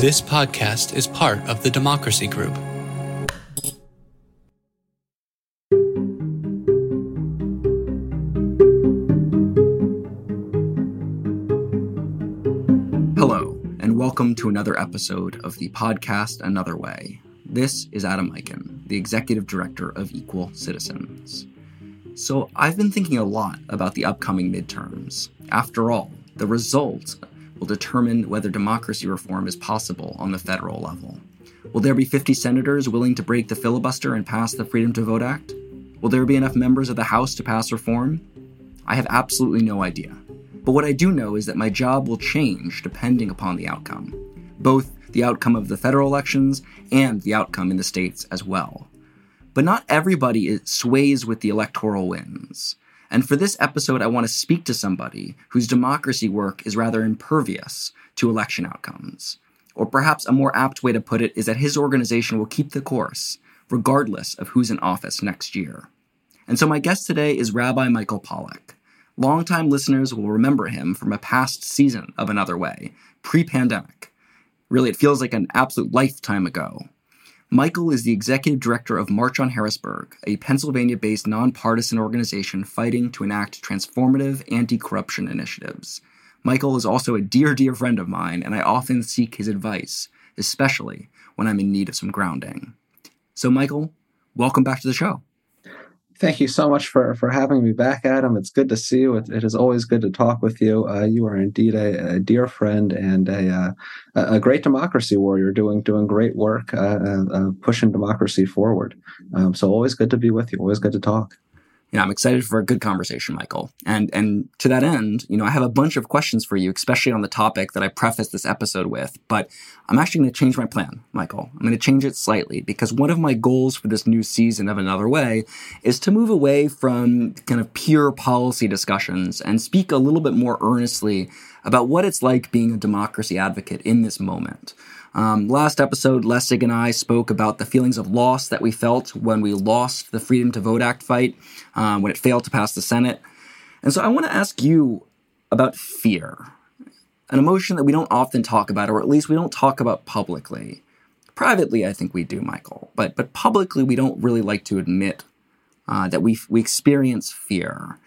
This podcast is part of the Democracy Group. Hello, and welcome to another episode of the podcast Another Way. This is Adam Eichen, the Executive Director of Equal Citizens. So, I've been thinking a lot about the upcoming midterms. After all, the result will determine whether democracy reform is possible on the federal level. Will there be 50 senators willing to break the filibuster and pass the Freedom to Vote Act? Will there be enough members of the House to pass reform? I have absolutely no idea. But what I do know is that my job will change depending upon the outcome, both the outcome of the federal elections and the outcome in the states as well. But not everybody sways with the electoral winds. And for this episode, I want to speak to somebody whose democracy work is rather impervious to election outcomes. Or perhaps a more apt way to put it is that his organization will keep the course, regardless of who's in office next year. And so my guest today is Rabbi Michael Pollack. Longtime listeners will remember him from a past season of Another Way, pre pandemic. Really, it feels like an absolute lifetime ago. Michael is the executive director of March on Harrisburg, a Pennsylvania based nonpartisan organization fighting to enact transformative anti corruption initiatives. Michael is also a dear, dear friend of mine, and I often seek his advice, especially when I'm in need of some grounding. So, Michael, welcome back to the show. Thank you so much for, for having me back, Adam. It's good to see you. it, it is always good to talk with you. Uh, you are indeed a, a, dear friend and a, uh, a great democracy warrior, doing doing great work, uh, uh, uh pushing democracy forward. Um, so always good to be with you. Always good to talk you know, I'm excited for a good conversation, Michael. And and to that end, you know, I have a bunch of questions for you, especially on the topic that I prefaced this episode with. But I'm actually going to change my plan, Michael. I'm going to change it slightly because one of my goals for this new season of Another Way is to move away from kind of pure policy discussions and speak a little bit more earnestly about what it's like being a democracy advocate in this moment. Um, last episode, Lessig and I spoke about the feelings of loss that we felt when we lost the Freedom to Vote Act fight, um, when it failed to pass the Senate. And so I want to ask you about fear, an emotion that we don't often talk about, or at least we don't talk about publicly. Privately, I think we do, Michael, but but publicly, we don't really like to admit uh, that we we experience fear.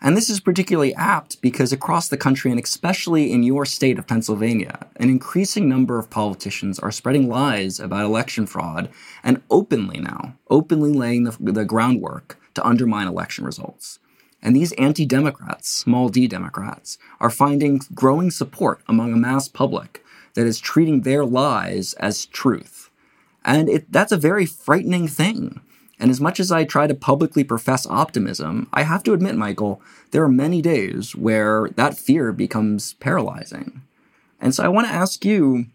And this is particularly apt because across the country, and especially in your state of Pennsylvania, an increasing number of politicians are spreading lies about election fraud and openly now, openly laying the, the groundwork to undermine election results. And these anti Democrats, small d Democrats, are finding growing support among a mass public that is treating their lies as truth. And it, that's a very frightening thing and as much as I try to publicly profess optimism, I have to admit, Michael, there are many days where that fear becomes paralyzing. And so I want to ask you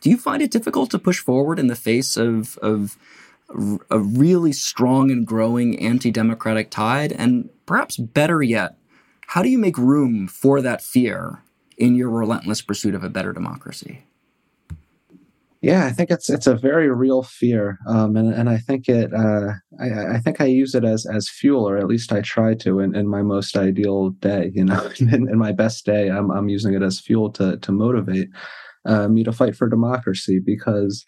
do you find it difficult to push forward in the face of, of a really strong and growing anti democratic tide? And perhaps better yet, how do you make room for that fear in your relentless pursuit of a better democracy? Yeah, I think it's it's a very real fear, um, and and I think it uh, I, I think I use it as as fuel, or at least I try to in, in my most ideal day. You know, in, in my best day, I'm I'm using it as fuel to to motivate uh, me to fight for democracy because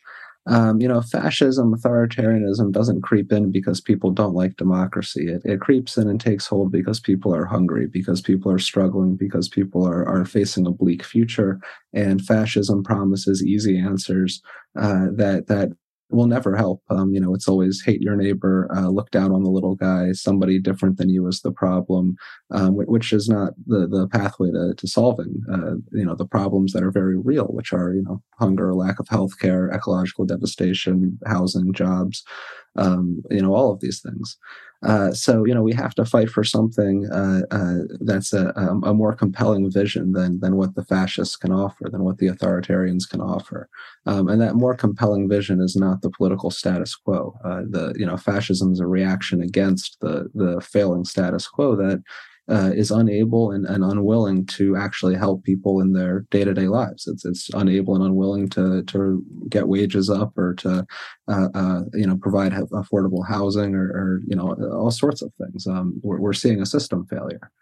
um, you know, fascism, authoritarianism doesn't creep in because people don't like democracy. It, it creeps in and takes hold because people are hungry, because people are struggling, because people are, are facing a bleak future. And fascism promises easy answers uh, that that will never help. Um, you know, it's always hate your neighbor, uh, look down on the little guy, somebody different than you is the problem, um, which is not the the pathway to, to solving, uh, you know, the problems that are very real, which are, you know, hunger, lack of health care, ecological devastation, housing, jobs, um, you know, all of these things. Uh, so you know we have to fight for something uh, uh, that's a, um, a, more compelling vision than than what the fascists can offer, than what the authoritarians can offer, um, and that more compelling vision is not the political status quo. Uh, the you know fascism is a reaction against the the failing status quo that uh, is unable and, and unwilling to actually help people in their day to day lives. It's it's unable and unwilling to to get wages up or to uh, uh, you know provide affordable housing or, or, you know all sorts of things. Um, we're, we're seeing a system failure,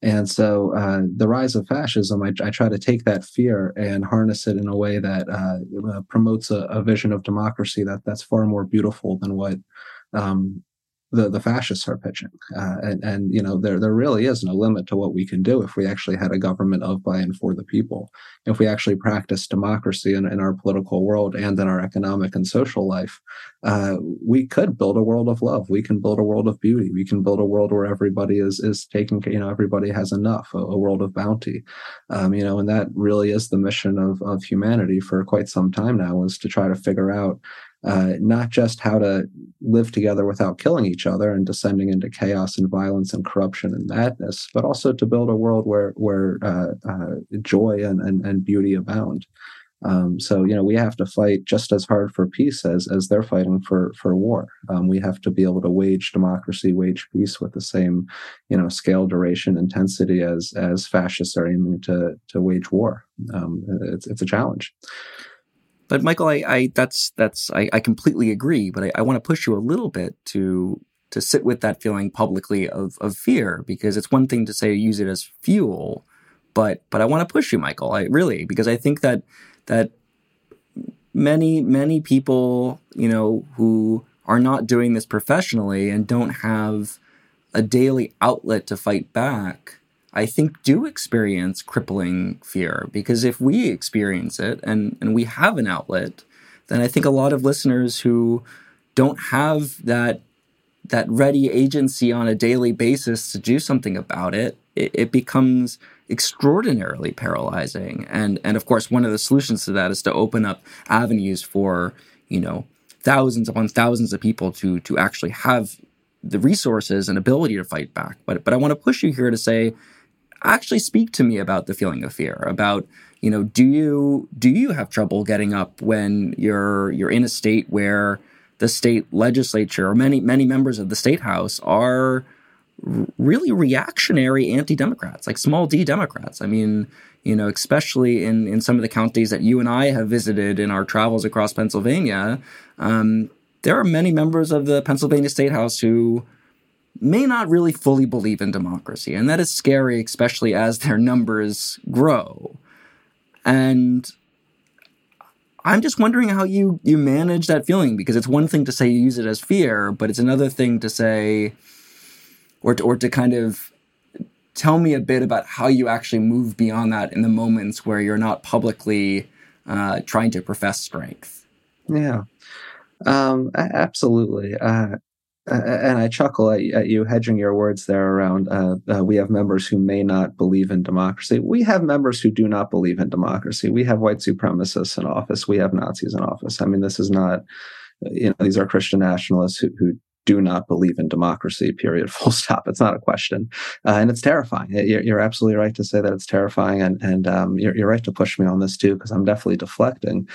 and so uh, the rise of fascism. I, I, try to take that fear and harness it in a way that uh, promotes a, a, vision of democracy that that's far more beautiful than what um, the the fascists are pitching, uh, and and you know there there really is no limit to what we can do if we actually had a government of by and for the people. If we actually practice democracy in, in our political world and in our economic and social life, uh, we could build a world of love. We can build a world of beauty. We can build a world where everybody is is taking you know everybody has enough. A, a world of bounty, um, you know, and that really is the mission of of humanity for quite some time now is to try to figure out uh, not just how to live together without killing each other and descending into chaos and violence and corruption and madness, but also to build a world where where uh, uh, joy and, and, and beauty abound. Um, so you know we have to fight just as hard for peace as as they're fighting for for war. Um, we have to be able to wage democracy, wage peace with the same you know scale, duration, intensity as as fascists are aiming to to wage war. Um, it's it's a challenge. But Michael, I, I that's that's I, I, completely agree, but I, I want to push you a little bit to to sit with that feeling publicly of of fear because it's one thing to say use it as fuel, but but I want to push you, Michael. I really because I think that that many many people you know who are not doing this professionally and don't have a daily outlet to fight back I think do experience crippling fear because if we experience it and, and we have an outlet, then I think a lot of listeners who don't have that that ready agency on a daily basis to do something about it, it, it becomes extraordinarily paralyzing. And and of course, one of the solutions to that is to open up avenues for you know thousands upon thousands of people to to actually have the resources and ability to fight back. But but I want to push you here to say actually speak to me about the feeling of fear about you know do you do you have trouble getting up when you're you're in a state where the state legislature or many many members of the state house are really reactionary anti-democrats like small d democrats? I mean you know especially in in some of the counties that you and i have visited in our travels across pennsylvania um, there are many members of the pennsylvania state house who may not really fully believe in democracy. And that is scary, especially as their numbers grow. And I'm just wondering how you, you manage that feeling because it's one thing to say you use it as fear, but it's another thing to say, or to, or to kind of tell me a bit about how you actually move beyond that in the moments where you're not publicly uh, trying to profess strength. Yeah, um, absolutely. Uh, and I chuckle at, at, you hedging your words there around uh, uh, we have members who may not believe in democracy. We have members who do not believe in democracy. We have white supremacists in office. We have Nazis in office. I mean, this is not, you know, these are Christian nationalists who, who do not believe in democracy, period, full stop. It's not a question. Uh, and it's terrifying. You're, you're, absolutely right to say that it's terrifying. And, and um, you're, you're, right to push me on this too, because I'm definitely deflecting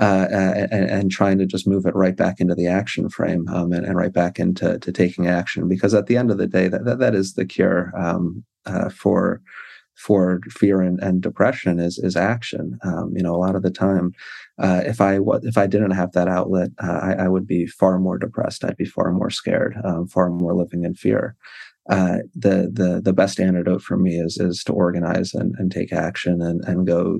uh, and, and, trying to just move it right back into the action frame um, and, and, right back into to taking action. Because at the end of the day, that, that, that is the cure um, uh, for for fear and, and depression is is action. Um, you know, a lot of the time, uh, if I if I didn't have that outlet, uh, I, I, would be far more depressed. I'd be far more scared, um, far more living in fear. Uh, the the the best antidote for me is is to organize and, and take action and and go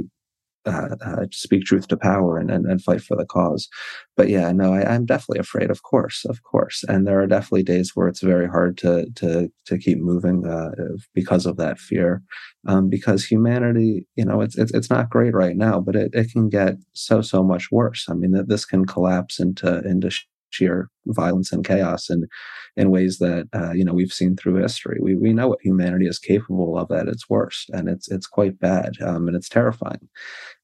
uh, uh, speak truth to power and, and, and fight for the cause. But yeah, no, I, am definitely afraid. Of course, of course, and there are definitely days where it's very hard to to to keep moving uh, because of that fear. Um, because humanity, you know, it's, it's it's not great right now, but it, it can get so so much worse. I mean, that this can collapse into into sheer violence and chaos and in ways that uh, you know we've seen through history. We we know what humanity is capable of at its worst, and it's it's quite bad um, and it's terrifying.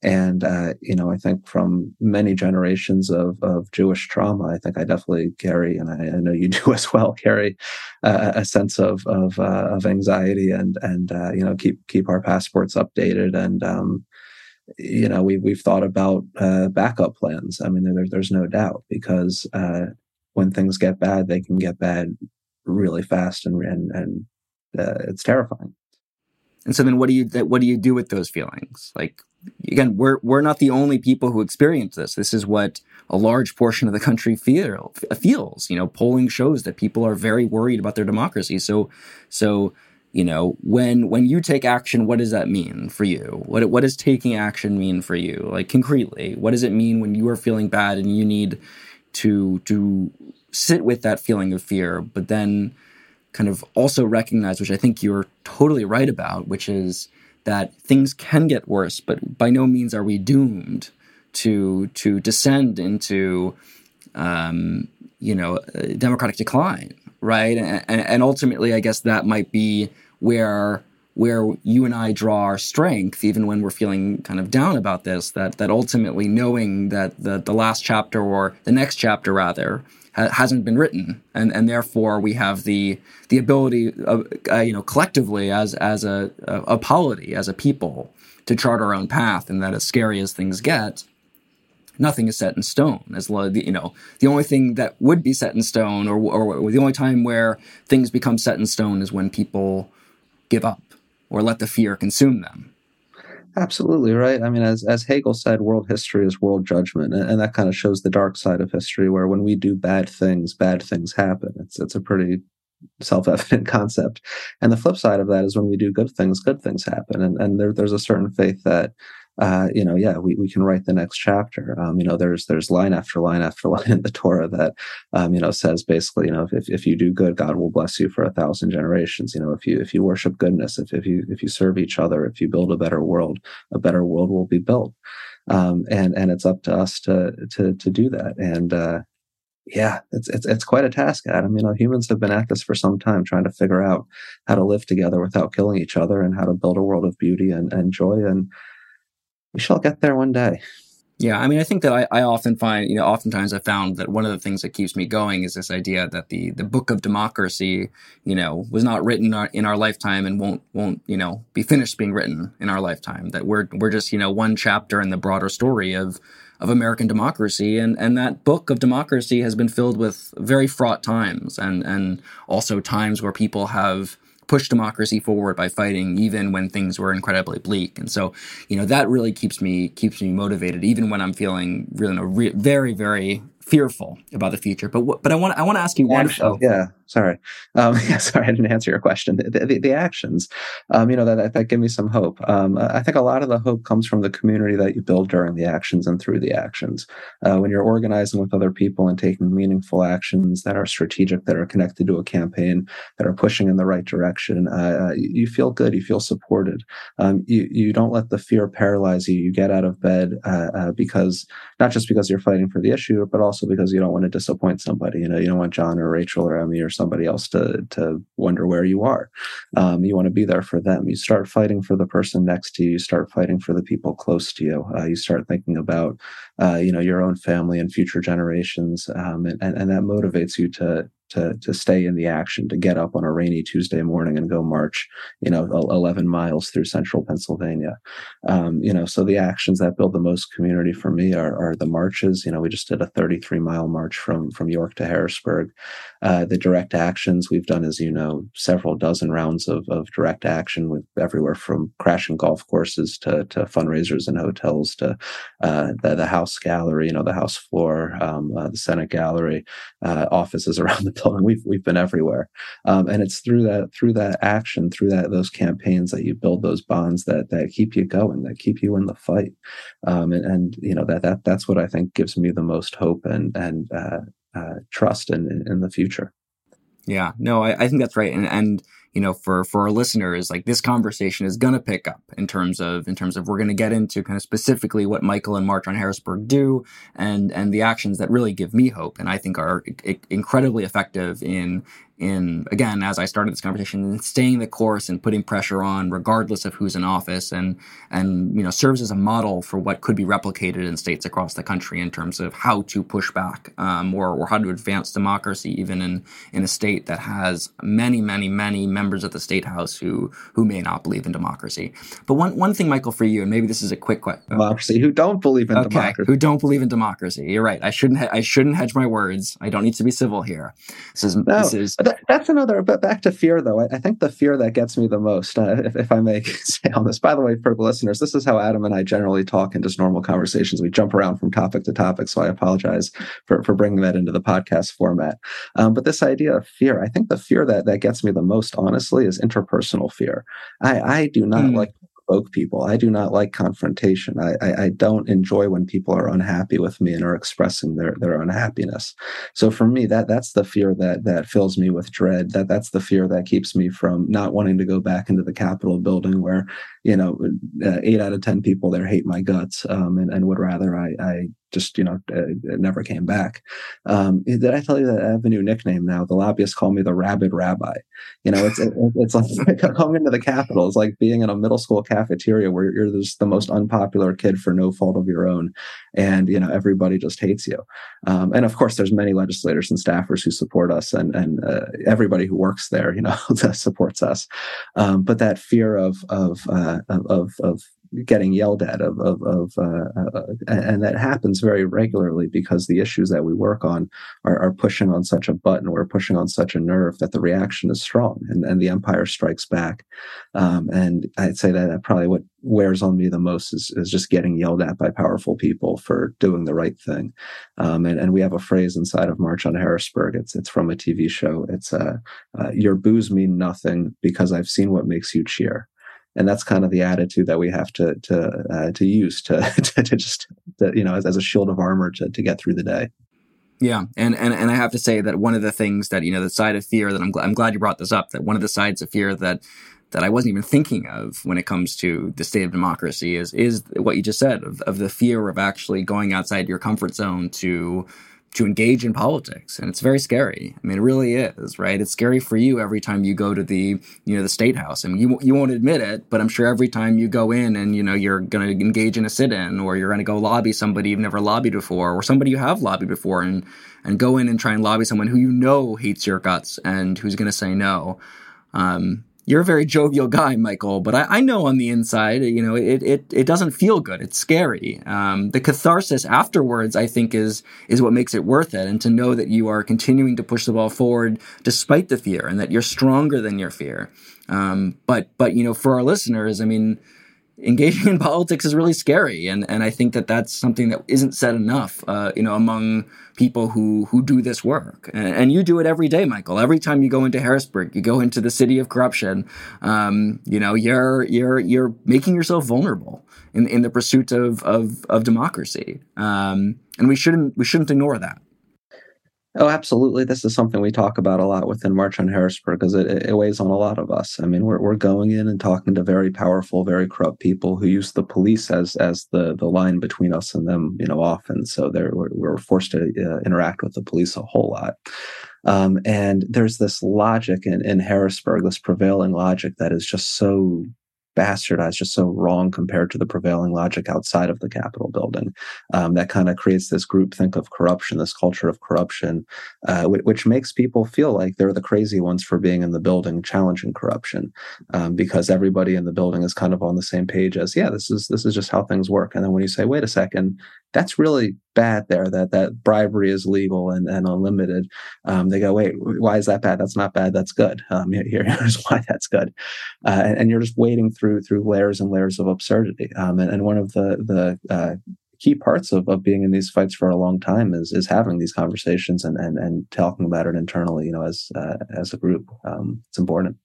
And uh, you know, I think from many generations of of Jewish trauma, I think I definitely carry, and I, I know you do as well, carry uh, a sense of of uh, of anxiety and and uh, you know keep keep our passports updated and um, you know, we, we've thought about uh, backup plans. I mean, there, there's no doubt because uh, when things get bad, they can get bad really fast and, and, and uh, it's terrifying. And so then, what do you what do you do with those feelings? Like again, we're we're not the only people who experience this. This is what a large portion of the country feel feels. You know, polling shows that people are very worried about their democracy. So, so you know, when when you take action, what does that mean for you? What what does taking action mean for you? Like concretely, what does it mean when you are feeling bad and you need to to sit with that feeling of fear, but then kind of also recognize, which I think you're totally right about, which is that things can get worse, but by no means are we doomed to to descend into um, you know democratic decline, right? And, and ultimately, I guess that might be where where you and I draw our strength, even when we're feeling kind of down about this, that that ultimately knowing that the the last chapter or the next chapter rather ha- hasn't been written, and and therefore we have the the ability, of, uh, you know, collectively as as a, a a polity, as a people, to chart our own path, and that as scary as things get, nothing is set in stone. As you know, the only thing that would be set in stone, or, or, or the only time where things become set in stone, is when people give up or let the fear consume them. Absolutely right. I mean, as as Hegel said, world history is world judgment, and, and, that kind of shows the dark side of history, where when we do bad things, bad things happen. It's it's a pretty self-evident concept. And the flip side of that is when we do good things, good things happen. And and there, there's a certain faith that uh, you know, yeah, we, we can write the next chapter. Um, you know, there's there's line after line after line in the Torah that um, you know says basically, you know, if, if you do good, God will bless you for a thousand generations. You know, if you if you worship goodness, if if you if you serve each other, if you build a better world, a better world will be built. Um, and and it's up to us to to to do that. And uh, yeah, it's it's it's quite a task, Adam. You know, humans have been at this for some time, trying to figure out how to live together without killing each other, and how to build a world of beauty and, and joy. And we shall get there one day. Yeah, I mean, I think that I, I often find, you know, oftentimes I found that one of the things that keeps me going is this idea that the the book of democracy, you know, was not written in our lifetime and won't won't you know be finished being written in our lifetime. That we're we're just you know one chapter in the broader story of of American democracy, and and that book of democracy has been filled with very fraught times, and and also times where people have push democracy forward by fighting even when things were incredibly bleak. And so you know that really keeps me keeps me motivated even when i'm feeling really re- very very fearful about the future. But but I want I want to ask you one. Actually, yeah, sorry, um, yeah, sorry, I didn't answer your question. The, the, the actions, um, you know, that, that give me some hope. Um, I think a lot of the hope comes from the community that you build during the actions and through the actions. Uh, when you're organizing with other people and taking meaningful actions that are strategic, that are connected to a campaign, that are pushing in the right direction, uh, uh you feel good. You feel supported. Um, you you don't let the fear paralyze you. You get out of bed uh, uh, because not just because you're fighting for the issue, but also also because you don't want to disappoint somebody. You know, you don't want John or Rachel or Emmy or somebody else to to wonder where you are. Um, you want to be there for them. You start fighting for the person next to you. You start fighting for the people close to you. Uh, you start thinking about, uh, you know, your own family and future generations, um, and, and and that motivates you to to to stay in the action, to get up on a rainy Tuesday morning and go march, you know, 11 miles through central Pennsylvania. Um, you know, so the actions that build the most community for me are, are the marches. You know, we just did a 33 mile march from from York to Harrisburg. Uh, the direct actions we've done, as you know, several dozen rounds of, of direct action with everywhere from crashing golf courses to, to fundraisers and hotels to uh, the, the House Gallery, you know, the House floor, um, uh, the Senate Gallery, uh, offices around the building. We've we've been everywhere, um, and it's through that through that action, through that those campaigns that you build those bonds that that keep you going, that keep you in the fight, um, and and you know that that that's what I think gives me the most hope and and uh, uh, trust in, in, the future. Yeah, no, I, I think that's right, and and you know, for for our listeners, like this conversation is going to pick up in terms of in terms of we're going to get into kind of specifically what Michael and March on Harrisburg do, and and the actions that really give me hope, and I think are I- incredibly effective in in again as i started this conversation in staying the course and putting pressure on regardless of who's in office and and you know serves as a model for what could be replicated in states across the country in terms of how to push back um, or, or how to advance democracy even in in a state that has many many many members of the state house who who may not believe in democracy. But one one thing michael for you and maybe this is a quick question democracy. Who don't believe in okay, democracy. Who don't believe in democracy. You're right. I shouldn't i shouldn't hedge my words. I don't need to be civil here. This is no, this is that, that's another. But back to fear, though. I, I, think the fear that gets me the most, uh, if, if I may say on this. By the way, for the listeners, this is how Adam and I generally talk in just normal conversations. We jump around from topic to topic, so I apologize for for bringing that into the podcast format. Um, but this idea of fear, I think the fear that that gets me the most, honestly, is interpersonal fear. I I do not mm. like provoke people. I do not like confrontation. I, I, I, don't enjoy when people are unhappy with me and are expressing their, their unhappiness. So for me, that that's the fear that that fills me with dread. That that's the fear that keeps me from not wanting to go back into the Capitol building where you know uh, eight out of ten people there hate my guts um, and, and would rather I, I just you know uh, never came back. Um, did I tell you that I have a new nickname now? The lobbyists call me the Rabid Rabbi. You know, it's it, it's like coming into the Capitol. It's like being in a middle school cafeteria where you're just the most unpopular kid for no fault of your own, and you know everybody just hates you. Um, and of course, there's many legislators and staffers who support us, and and uh, everybody who works there, you know, that supports us. Um, but that fear of of, uh, of of getting yelled at of of, of uh, uh, and that happens very regularly because the issues that we work on are, are, pushing on such a button we're pushing on such a nerve that the reaction is strong and, and the empire strikes back. Um, and i'd say that probably what wears on me the most is, is just getting yelled at by powerful people for doing the right thing. Um, and, and we have a phrase inside of march on harrisburg. It's it's from a tv show. It's uh, uh your boos mean nothing because i've seen what makes you cheer and that's kind of the attitude that we have to to uh, to use to, to, to just to, you know as, as a shield of armor to, to get through the day. Yeah, and, and and I have to say that one of the things that you know the side of fear that I'm glad I'm glad you brought this up that one of the sides of fear that that I wasn't even thinking of when it comes to the state of democracy is is what you just said of, of the fear of actually going outside your comfort zone to to engage in politics and it's very scary. I mean it really is right? It's scary for you every time you go to the you know the state house. I mean, you, you won't admit it but i'm sure every time you go in and you know you're going to engage in a sit-in or you're going to go lobby somebody you've never lobbied before or somebody you have lobbied before and and go in and try and lobby someone who you know hates your guts and who's going to say no. Um, you're a very jovial guy, Michael, but I, I, know on the inside, you know, it, it, it doesn't feel good. It's scary. Um, the catharsis afterwards, I think, is, is what makes it worth it. And to know that you are continuing to push the ball forward despite the fear and that you're stronger than your fear. Um, but, but, you know, for our listeners, I mean, engaging in politics is really scary, and and I think that that's something that isn't said enough, uh, you know, among people who who do this work. And, and, you do it every day, Michael. Every time you go into Harrisburg, you go into the city of corruption. Um, you know, you're you're you're making yourself vulnerable in in the pursuit of of, of democracy, um, and we shouldn't we shouldn't ignore that. Oh, absolutely. This is something we talk about a lot within March on Harrisburg because it, it, weighs on a lot of us. I mean, we're, we're going in and talking to very powerful, very corrupt people who use the police as as the the line between us and them, you know, often. So they're, we're, forced to uh, interact with the police a whole lot. Um, and there's this logic in, in Harrisburg, this prevailing logic that is just so bastardized, just so wrong compared to the prevailing logic outside of the Capitol building. Um, that kind of creates this groupthink of corruption, this culture of corruption, uh, which, which, makes people feel like they're the crazy ones for being in the building challenging corruption, um, because everybody in the building is kind of on the same page as, yeah, this is this is just how things work. And then when you say, wait a second, that's really bad there that that bribery is legal and, and unlimited. Um, they go wait why is that bad? That's not bad that's good. Um, here, here's why that's good. Uh, and, and, you're just wading through through layers and layers of absurdity. Um, and, and one of the the uh, key parts of, of being in these fights for a long time is is having these conversations and and, and talking about it internally you know as uh, as a group. Um, it's important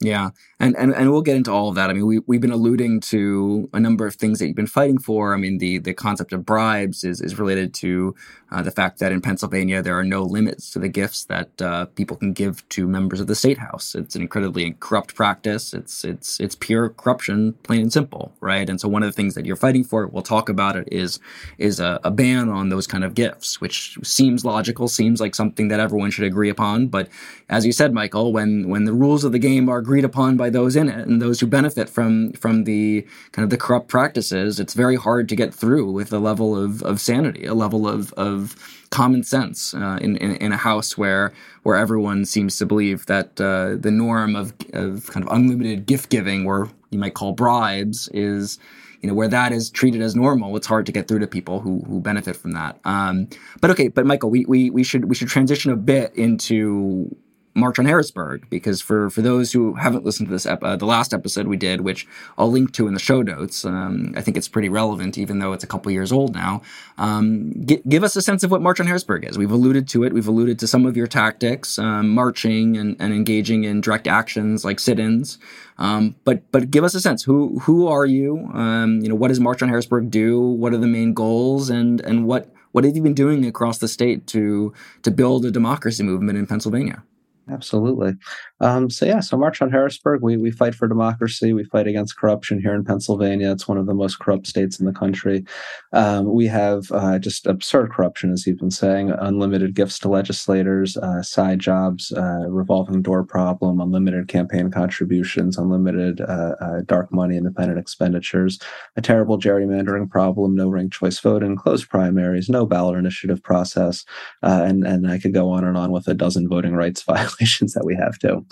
yeah, and, and and we'll get into all of that. I mean, we we've been alluding to a number of things that you've been fighting for. I mean, the the concept of bribes is is related to uh, the fact that in Pennsylvania there are no limits to the gifts that uh, people can give to members of the state house. It's an incredibly corrupt practice. It's it's it's pure corruption, plain and simple, right? And so one of the things that you're fighting for, we'll talk about it, is is a, a ban on those kind of gifts, which seems logical, seems like something that everyone should agree upon. But as you said, Michael, when when the rules of the game are agreed upon by those in it and those who benefit from from the kind of the corrupt practices, it's very hard to get through with a level of, of sanity, a level of, of common sense uh, in, in, in a house where where everyone seems to believe that uh, the norm of of kind of unlimited gift giving, or you might call bribes, is you know where that is treated as normal it's hard to get through to people who who benefit from that. Um, but okay but michael we, we we should we should transition a bit into March on Harrisburg because for for those who haven't listened to this ep- uh, the last episode we did, which I'll link to in the show notes, um, I think it's pretty relevant even though it's a couple years old now. Um, g- give us a sense of what March on Harrisburg is. We've alluded to it. We've alluded to some of your tactics, um, marching and, and engaging in direct actions like sit-ins. Um, but but give us a sense. Who who are you? Um, you know, what does March on Harrisburg do? What are the main goals? And and what what have you been doing across the state to to build a democracy movement in Pennsylvania? Absolutely. Um, so yeah, so March on Harrisburg, we we fight for democracy. We fight against corruption here in Pennsylvania. It's one of the most corrupt states in the country. Um, we have uh, just absurd corruption, as you've been saying, unlimited gifts to legislators, uh, side jobs, uh, revolving door problem, unlimited campaign contributions, unlimited uh, uh, dark money, independent expenditures, a terrible gerrymandering problem, no ranked choice voting, closed primaries, no ballot initiative process, uh, and and I could go on and on with a dozen voting rights violations that we have too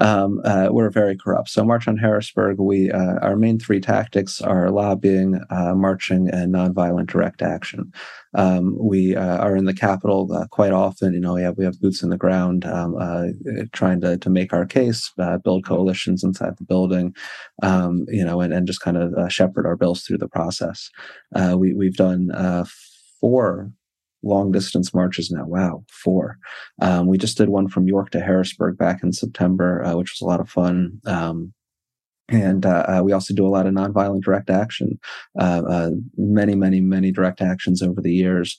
um, uh, we're very corrupt. So, March on Harrisburg, we uh, our main three tactics are lobbying, uh, marching, and nonviolent direct action. Um, we uh, are in the capital uh, quite often. You know, we have we have boots in the ground, um, uh, trying to to make our case, build coalitions inside the building, um, you know, and, and just kind of shepherd our bills through the process. we we've done four long distance marches now. Wow, four. Um, we just did one from York to Harrisburg back in September, uh, which was a lot of fun. Um, and uh, uh, we also do a lot of nonviolent direct action, uh, uh many, many, many direct actions over the years,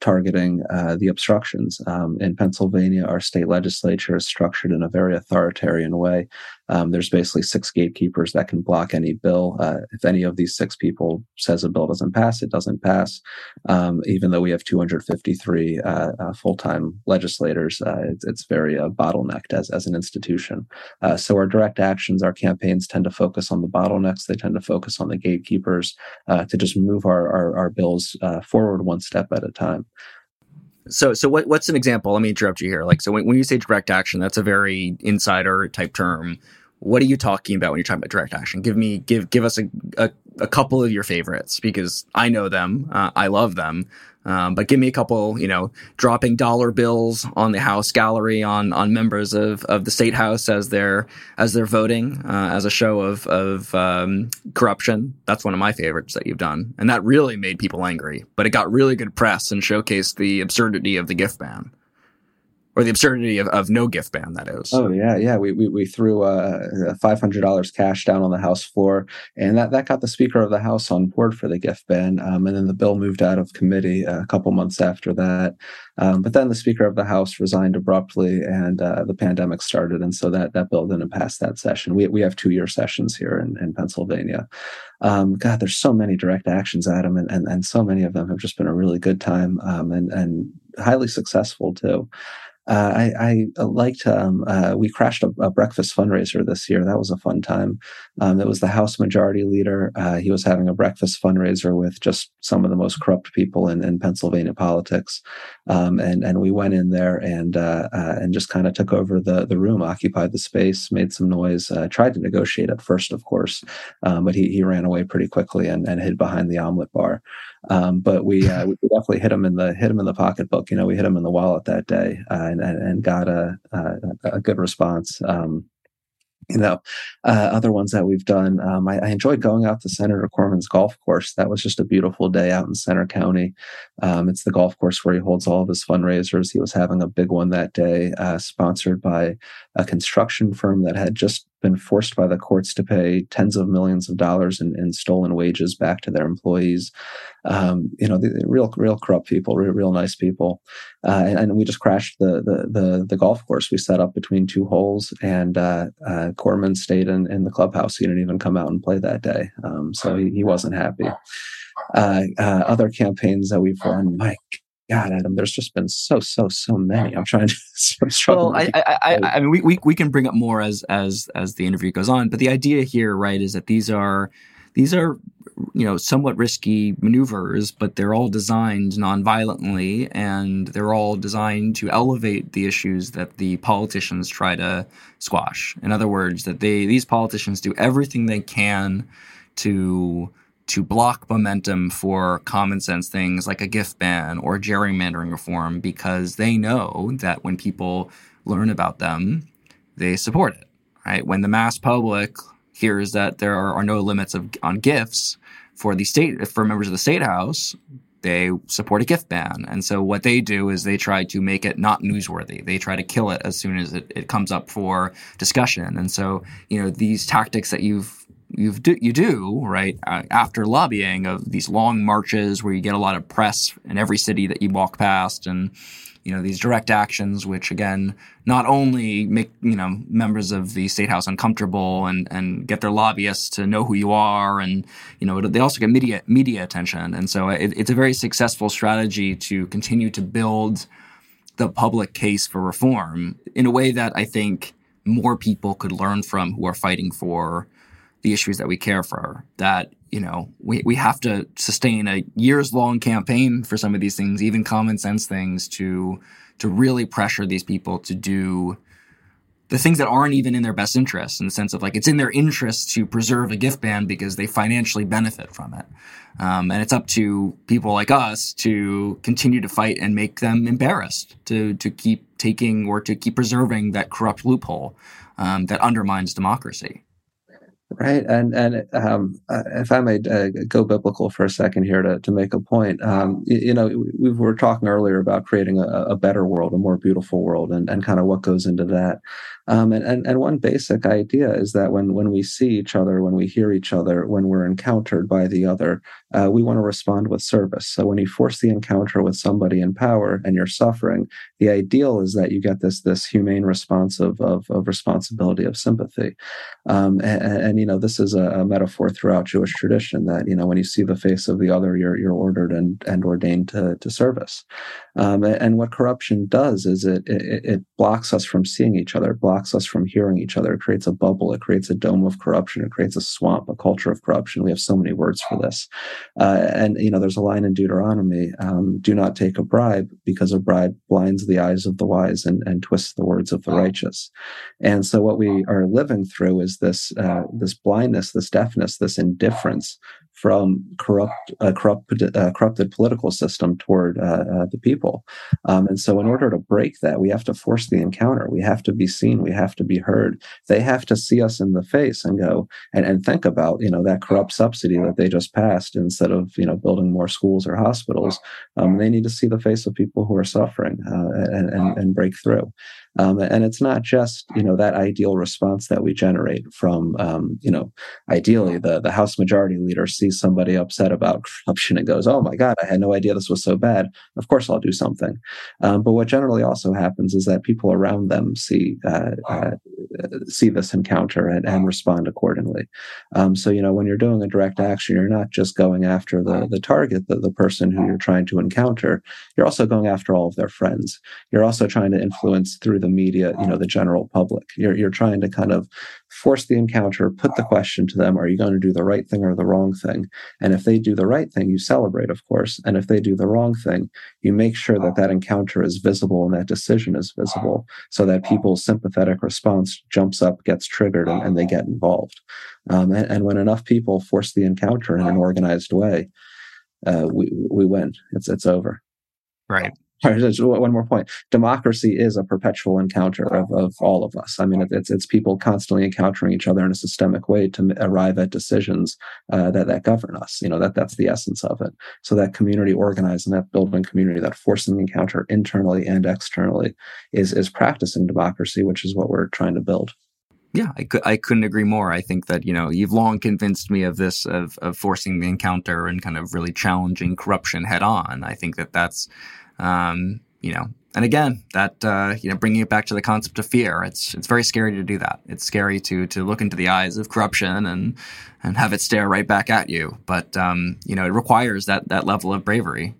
targeting the obstructions. Um, in Pennsylvania, our state legislature is structured in a very authoritarian way. Um, there's basically six gatekeepers that can block any bill. if any of these six people says a bill doesn't pass, it doesn't pass. Um, even though we have 253 full-time legislators, it's, it's, very bottlenecked as, as an institution. so our direct actions, our campaigns tend to focus on the bottlenecks. They tend to focus on the gatekeepers uh, to just move our our, our bills uh, forward one step at a time. So, so what, what's an example? Let me interrupt you here. Like, so when, when you say direct action, that's a very insider type term. What are you talking about when you're talking about direct action? Give me, give, give us a, a, a couple of your favorites because I know them. Uh, I love them. Um, but give me a couple, you know, dropping dollar bills on the House gallery on on members of, of the state house as they're as they're voting uh, as a show of of um, corruption. That's one of my favorites that you've done, and that really made people angry. But it got really good press and showcased the absurdity of the gift ban or the absurdity of, of no gift ban that is. Oh yeah yeah. We we, we threw uh, $500 cash down on the house floor and that, that got the speaker of the house on board for the gift ban um, and then the bill moved out of committee a couple months after that. Um, but then the speaker of the house resigned abruptly and uh, the pandemic started and so that that bill didn't pass that session. We, we have two year sessions here in, in pennsylvania. Um, God, there's so many direct actions, Adam, and, and, and so many of them have just been a really good time um, and, and highly successful too. Uh, I, I, uh, liked, um, uh, we crashed a, a, breakfast fundraiser this year. That was a fun time. Um, it was the House Majority Leader. Uh, he was having a breakfast fundraiser with just some of the most corrupt people in, in Pennsylvania politics. Um, and, and we went in there and, uh, uh, and just kind of took over the, the room, occupied the space, made some noise, tried to negotiate at first, of course. Um, but he, he ran away pretty quickly and, and hid behind the omelet bar. Um, but we, uh, we definitely hit him in the hit him in the pocketbook. You know, we hit him in the wallet that day uh, and, and got a, a, a good response. Um, you know, uh, other ones that we've done. Um, I, I, enjoyed going out to Senator Corman's golf course. That was just a beautiful day out in Centre County. Um, it's the golf course where he holds all of his fundraisers. He was having a big one that day, uh, sponsored by a construction firm that had just been forced by the courts to pay tens of millions of dollars in, in stolen wages back to their employees. Um, you know, the, the real, real corrupt people, real, real nice people. Uh, and, and, we just crashed the, the, the the golf course. We set up between two holes, and uh, uh, Corman stayed in, in the clubhouse. He didn't even come out and play that day, um, so he, he wasn't happy. Uh, uh, other campaigns that we've run, Mike God, Adam, there's just been so, so, so many. I'm trying to. I'm struggling. Well, I, I, I, I, mean, we, we we can bring up more as as as the interview goes on, but the idea here, right, is that these are these are you know somewhat risky maneuvers, but they're all designed non-violently, and they're all designed to elevate the issues that the politicians try to squash. In other words, that they these politicians do everything they can to to block momentum for common sense things like a gift ban or gerrymandering reform because they know that when people learn about them, they support it. Right? When the mass public hears that there are, are no limits of, on gifts for the state for members of the state house, they support a gift ban. And so what they do is they try to make it not newsworthy. They try to kill it as soon as it, it comes up for discussion. And so, you know, these tactics that you've you do, you do right uh, after lobbying of these long marches where you get a lot of press in every city that you walk past and you know these direct actions which again not only make you know members of the state house uncomfortable and and get their lobbyists to know who you are and you know they also get media media attention. And so it, it's a very successful strategy to continue to build the public case for reform in a way that I think more people could learn from who are fighting for the issues that we care for that you know we, we have to sustain a years long campaign for some of these things even common sense things to to really pressure these people to do the things that aren't even in their best interest in the sense of like it's in their interest to preserve a gift ban because they financially benefit from it. Um, and it's up to people like us to continue to fight and make them embarrassed to to keep taking or to keep preserving that corrupt loophole um, that undermines democracy Right, and and um, uh, if I may uh, go biblical for a second here to, to make a point, um, you, you, know, we were talking earlier about creating a, a, better world, a more beautiful world, and, and kind of what goes into that. Um, and, and, and one basic idea is that when, when we see each other, when we hear each other, when we're encountered by the other, uh, we want to respond with service. So when you force the encounter with somebody in power and you're suffering, the ideal is that you get this this humane response of of, of responsibility of sympathy. Um, and, and, you know this is a, a, metaphor throughout Jewish tradition that you know when you see the face of the other, you're you're ordered and and ordained to to service. Um, and what corruption does is it, it, it blocks us from seeing each other, blocks us from hearing each other. It creates a bubble. It creates a dome of corruption. It creates a swamp, a culture of corruption. We have so many words for this. Uh, and you know, there's a line in Deuteronomy: um, "Do not take a bribe, because a bribe blinds the eyes of the wise and, and twists the words of the righteous." And so, what we are living through is this uh, this blindness, this deafness, this indifference from corrupt, uh, corrupt, uh, corrupted political system toward uh, uh, the people. Um, and so, in order to break that, we have to force the encounter. We have to be seen. We have to be heard. They have to see us in the face and go and, and think about you know that corrupt subsidy that they just passed instead of you know building more schools or hospitals. Um, they need to see the face of people who are suffering uh, and, and, and break through. Um, and it's not just you know that ideal response that we generate from um, you know ideally the the House Majority Leader sees somebody upset about corruption and goes, "Oh my God, I had no idea this was so bad. Of course, I'll do something." Um, but what generally also happens is that people around them see uh, uh, see this encounter and, and respond accordingly. Um, so you know when you're doing a direct action, you're not just going after the the target, the, the person who you're trying to encounter. You're also going after all of their friends. You're also trying to influence through the media, you know, the general public. You're, you're trying to kind of force the encounter, put the question to them, are you going to do the right thing or the wrong thing? And if they do the right thing, you celebrate, of course. And if they do the wrong thing, you make sure that that encounter is visible and that decision is visible so that people's sympathetic response jumps up, gets triggered, and, and they get involved. Um, and, and when enough people force the encounter in an organized way, uh, we, we win. It's, it's over. Right. one more point. Democracy is a perpetual encounter of, of all of us. I mean, it's it's people constantly encountering each other in a systemic way to arrive at decisions uh, that that govern us. You know, that that's the essence of it. So that community organizing, that building community, that forcing encounter internally and externally is is practicing democracy, which is what we're trying to build. Yeah, I, I couldn't agree more. I think that, you know, you've long convinced me of this, of, of forcing the encounter and kind of really challenging corruption head on. I think that that's um, you know, and again, that uh, you know, bringing it back to the concept of fear, it's it's very scary to do that. It's scary to to look into the eyes of corruption and and have it stare right back at you. But um, you know, it requires that that level of bravery.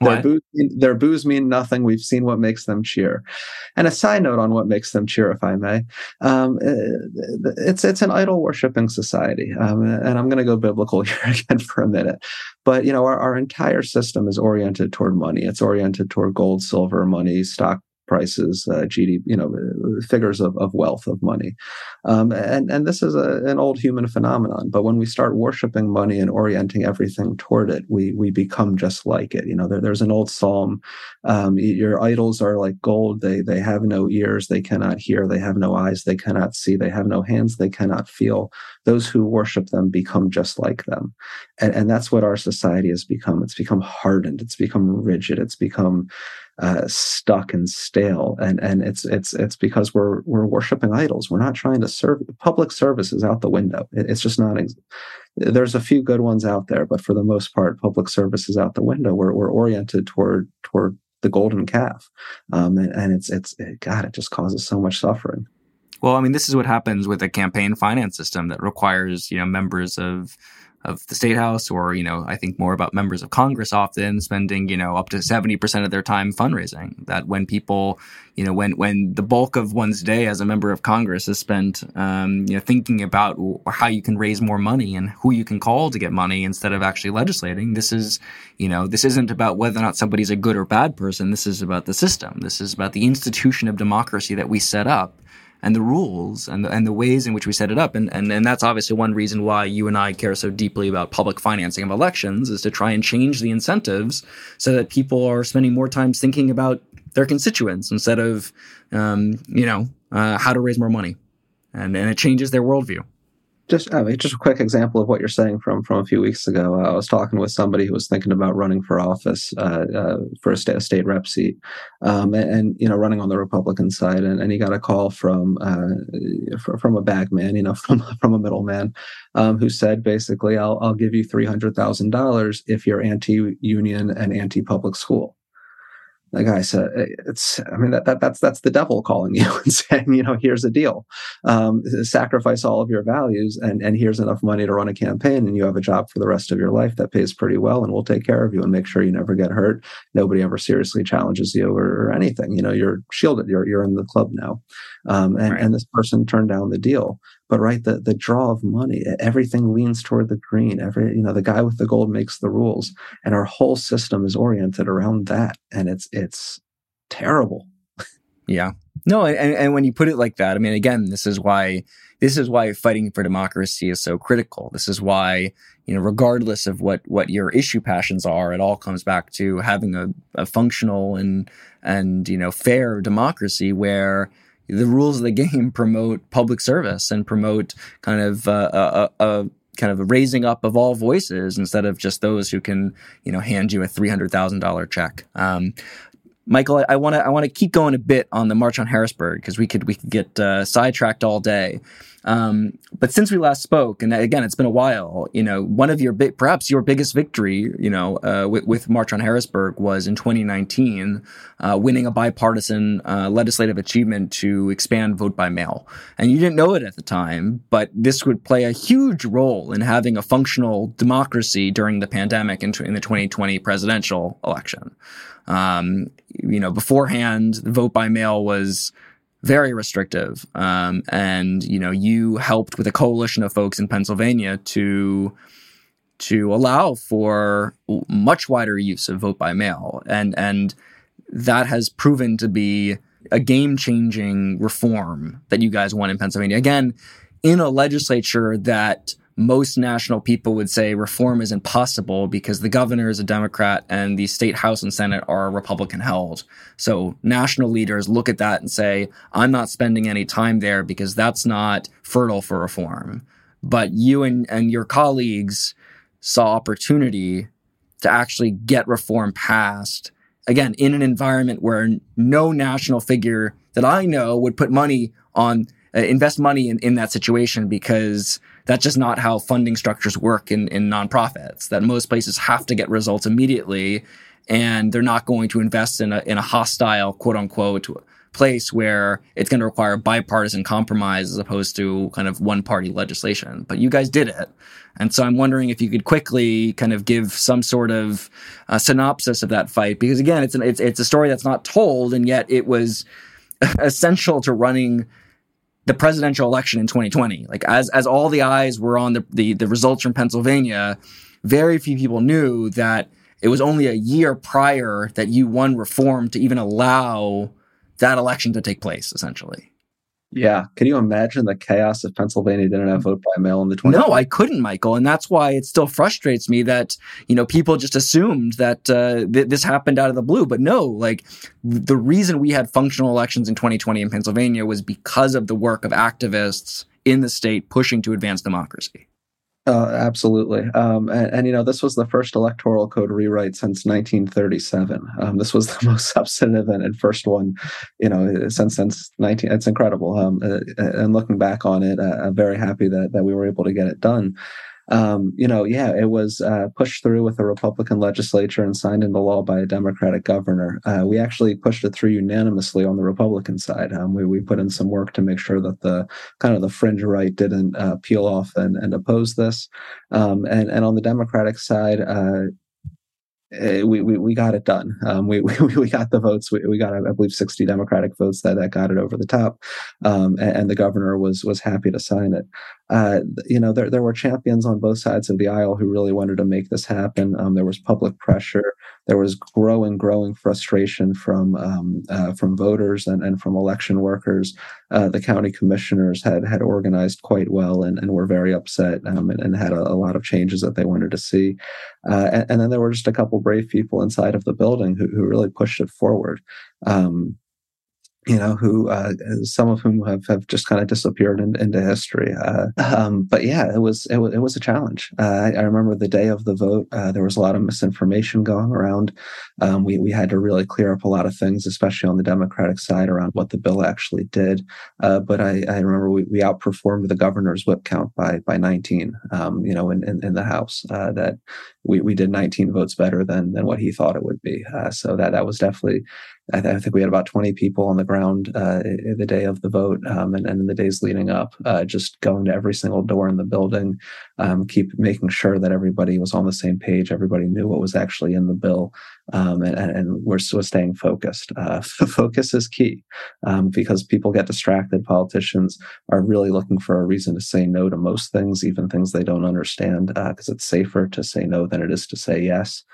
Their boos, mean, their boos mean nothing. We've seen what makes them cheer. And a side note on what makes them cheer, if I may, um, uh, it's it's an idol worshiping society, um, and I'm going to go biblical here again for a minute. But you know, our, our entire system is oriented toward money. It's oriented toward gold, silver, money, stock prices, uh, GDP, you know, figures of, of wealth of money, um, and and this is a, an old human phenomenon. But when we start worshiping money and orienting everything toward it, we we become just like it. You know, there, there's an old psalm: um, "Your idols are like gold; they they have no ears, they cannot hear, they have no eyes, they cannot see, they have no hands, they cannot feel. Those who worship them become just like them," and and that's what our society has become. It's become hardened. It's become rigid. It's become uh, stuck and stale, and and it's it's it's because we're we're worshiping idols. We're not trying to serve. Public service is out the window. It, it's just not. Ex- there's a few good ones out there, but for the most part, public service is out the window. We're we're oriented toward toward the golden calf, um, and, and it's it's it, God, it just causes so much suffering. Well, I mean, this is what happens with a campaign finance system that requires you know members of of the state house or you know i think more about members of congress often spending you know up to 70% of their time fundraising. That when people you know when when the bulk of one's day as a member of congress is spent um, you know thinking about how you can raise more money and who you can call to get money instead of actually legislating this is you know this isn't about whether or not somebody's a good or bad person. This is about the system. This is about the institution of democracy that we set up and the rules and the, and the ways in which we set it up. And, and, and that's obviously one reason why you and I care so deeply about public financing of elections is to try and change the incentives so that people are spending more time thinking about their constituents instead of, um, you know, uh, how to raise more money. And, and it changes their worldview just I mean, just a quick example of what you're saying from from a few weeks ago. Uh, I was talking with somebody who was thinking about running for office uh, uh, for a state, a state rep seat, um, and, and, you know running on the Republican side, and, and he got a call from uh, from a bagman, you know, from from a middleman, um, who said basically, "I'll I'll give you three hundred thousand dollars if you're anti-union and anti-public school." The guy said it's i mean that, that that's that's the devil calling you and saying you know here's a deal. Um, sacrifice all of your values and and here's enough money to run a campaign and you have a job for the rest of your life that pays pretty well and we'll take care of you and make sure you never get hurt. Nobody ever seriously challenges you or, or anything. You know you're shielded. You're you're in the club now. Um, and, right. and this person turned down the deal but right the the draw of money everything leans toward the green every you know the guy with the gold makes the rules and our whole system is oriented around that and it's it's terrible. Yeah. No and, and when you put it like that i mean again this is why this is why fighting for democracy is so critical. This is why you know regardless of what what your issue passions are it all comes back to having a, a functional and and you know fair democracy where the rules of the game promote public service and promote kind of uh, a, a, kind of a raising up of all voices instead of just those who can you know hand you a three hundred thousand dollar check. Um, Michael, I want to I want to keep going a bit on the March on Harrisburg because we could we could get uh, sidetracked all day. Um, but since we last spoke, and again, it's been a while. You know, one of your perhaps your biggest victory, you know, uh, with, with, March on Harrisburg was in 2019, uh, winning a bipartisan uh, legislative achievement to expand vote by mail. And you didn't know it at the time, but this would play a huge role in having a functional democracy during the pandemic in, in the 2020 presidential election. Um, you know, beforehand, vote by mail was very restrictive. Um, and you know, you helped with a coalition of folks in Pennsylvania to to allow for much wider use of vote by mail, and and that has proven to be a game changing reform that you guys won in Pennsylvania. Again, in a legislature that most national people would say reform is impossible because the governor is a Democrat and the state House and Senate are Republican held. So national leaders look at that and say, I'm not spending any time there because that's not fertile for reform. But you and, and your colleagues saw opportunity to actually get reform passed. Again, in an environment where no national figure that I know would put money on, uh, invest money in, in that situation because that's just not how funding structures work in, in nonprofits, that most places have to get results immediately and they're not going to invest in a, in a hostile, quote unquote, place where it's going to require bipartisan compromise as opposed to kind of one party legislation. But you guys did it. And so I'm wondering if you could quickly kind of give some sort of uh, synopsis of that fight, because again, it's, an, it's, it's a story that's not told, and yet it was essential to running the presidential election in 2020. Like as as all the eyes were on the, the the, results from Pennsylvania, very few people knew that it was only a year prior that you won reform to even allow that election to take place, essentially. Yeah. Can you imagine the chaos if Pennsylvania didn't have vote by mail in the 20s? No, I couldn't, Michael. And that's why it still frustrates me that, you know, people just assumed that uh, th- this happened out of the blue. But no, like the reason we had functional elections in 2020 in Pennsylvania was because of the work of activists in the state pushing to advance democracy. Uh, absolutely. Um, and, and, you know, this was the first electoral code rewrite since 1937. Um, this was the most substantive and, and, first one, you know, since since 19. It's incredible. Um, uh, and looking back on it, uh, I'm very happy that that we were able to get it done um, you know, yeah, it was uh, pushed through with a Republican legislature and signed into law by a Democratic governor. Uh, we actually pushed it through unanimously on the Republican side. Um, we, we put in some work to make sure that the kind of the fringe right didn't uh, peel off and, and oppose this. Um, and, and on the Democratic side, uh, Eh, we, we, we got it done. Um, we, we, we got the votes. We, we got, I believe, 60 Democratic votes that, that got it over the top. Um, and, and, the governor was, was happy to sign it. Uh, you know, there, there were champions on both sides of the aisle who really wanted to make this happen. Um, there was public pressure there was growing, growing frustration from um, uh, from voters and, and from election workers. Uh, the county commissioners had had organized quite well and, and were very upset um, and, and, had a, a, lot of changes that they wanted to see. Uh, and, and, then there were just a couple brave people inside of the building who, who really pushed it forward. Um, you know, who uh, some of whom have, have just kind of disappeared in, into history. Uh, um, but yeah, it was it was it was a challenge. Uh, I, I, remember the day of the vote. Uh, there was a lot of misinformation going around. Um, we we had to really clear up a lot of things, especially on the Democratic side around what the bill actually did. Uh, but I, I remember we, we outperformed the governor's whip count by by 19. Um, you know, in, in, in the House, uh, that we, we did 19 votes better than than what he thought it would be. so that that was definitely I, th- I, think we had about 20 people on the ground uh, the day of the vote um, and, and in the days leading up, uh, just going to every single door in the building, um, keep making sure that everybody was on the same page, everybody knew what was actually in the bill, um, and, and, we're still staying focused. Uh, focus is key um, because people get distracted. Politicians are really looking for a reason to say no to most things, even things they don't understand, because uh, it's safer to say no than it is to say yes.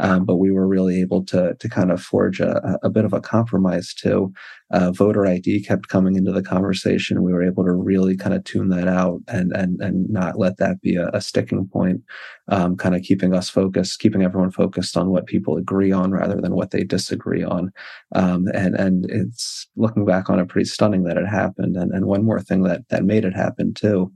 Um, but we were really able to to kind of forge a, a bit of a compromise too. Uh, voter ID kept coming into the conversation. We were able to really kind of tune that out and and and not let that be a, a sticking point. Um, kind of keeping us focused, keeping everyone focused on what people agree on rather than what they disagree on. Um, and and it's looking back on it pretty stunning that it happened. And and one more thing that that made it happen too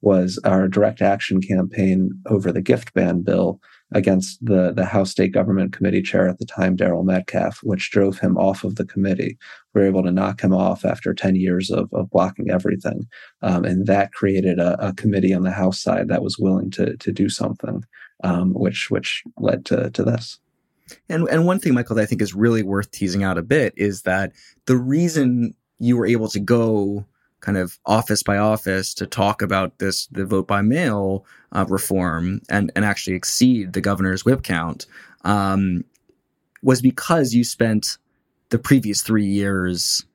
was our direct action campaign over the gift ban bill against the, the House State Government Committee chair at the time, Daryl Metcalfe, which drove him off of the committee. We were able to knock him off after 10 years of, of blocking everything. Um, and that created a, a, committee on the House side that was willing to, to do something, um, which, which led to, to this. And, and one thing, Michael, that I think is really worth teasing out a bit is that the reason you were able to go kind of office by office to talk about this the vote by mail uh, reform and and actually exceed the governor's whip count um, was because you spent the previous three years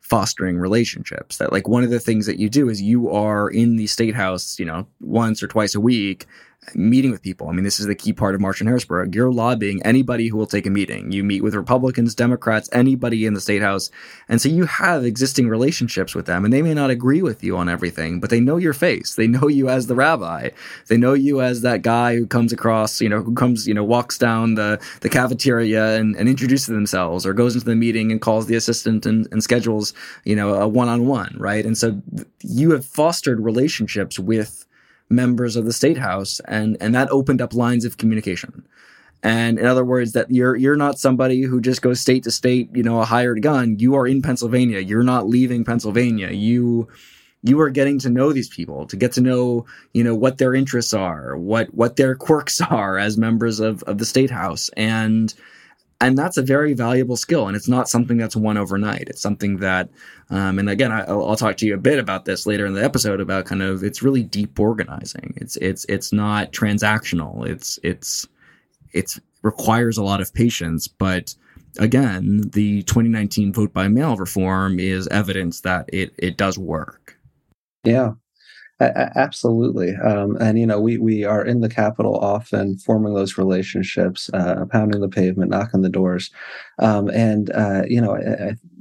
fostering relationships that like one of the things that you do is you are in the state house you know once or twice a week meeting with people. I mean, this is the key part of March in Harrisburg. You're lobbying anybody who will take a meeting. You meet with Republicans, Democrats, anybody in the state house. And so you have existing relationships with them and they may not agree with you on everything, but they know your face. They know you as the rabbi. They know you as that guy who comes across, you know, who comes, you know, walks down the, the cafeteria and, and introduces themselves or goes into the meeting and calls the assistant and, and schedules, you know, a one-on-one, right? And so you have fostered relationships with members of the state house and and that opened up lines of communication. And in other words that you're you're not somebody who just goes state to state you know a hired gun. You are in pennsylvania. You're not leaving pennsylvania. You you are getting to know these people to get to know you know what their interests are what what their quirks are as members of of the state house. And and that's a very valuable skill and it's not something that's won overnight. It's something that um, and again I, will talk to you a bit about this later in the episode about kind of it's really deep organizing. It's it's it's not transactional. It's it's it's requires a lot of patience. But again the 2019 vote by mail reform is evidence that it it does work. Yeah absolutely, um, and you know we we are in the capital often, forming those relationships, uh, pounding the pavement, knocking the doors, um, and uh, you know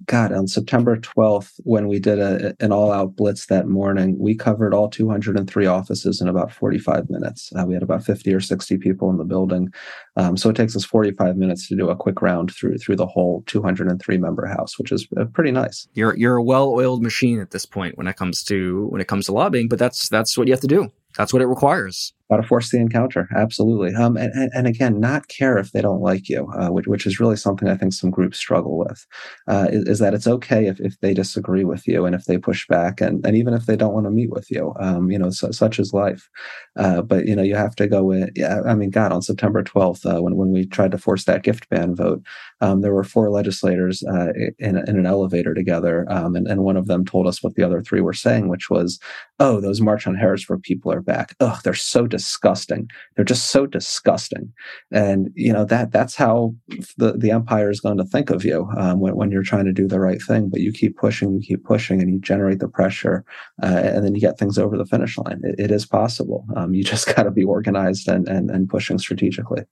God, on September 12th, when we did a, an all out blitz that morning, we covered all 203 offices in about 45 minutes. Uh, we had about 50 or 60 people in the building. Um, so it takes us 45 minutes to do a quick round through through the whole 203 member house, which is uh, pretty nice. You're you're a well oiled machine at this point when it comes to when it comes to lobbying, but that's that's what you have to do. That's what it requires. Got to force the encounter, absolutely. Um, and, and, and, again, not care if they don't like you, uh, which, which is really something I think some groups struggle with, uh, is, is, that it's okay if, if they disagree with you and if they push back, and, and even if they don't want to meet with you. Um, you know, so, such is life. Uh, but you know, you have to go in. Yeah, I mean, God, on September 12th, uh, when when we tried to force that gift ban vote, um, there were four legislators uh, in, in an elevator together, um, and, and one of them told us what the other three were saying, which was, "Oh, those March on Harrisburg people are back. Oh, they're so." Disgusting. They're just so disgusting, and you know that that's how the the empire is going to think of you um, when when you're trying to do the right thing. But you keep pushing, you keep pushing, and you generate the pressure, uh, and then you get things over the finish line. it, it is possible. Um, you just got to be organized and, and and pushing strategically.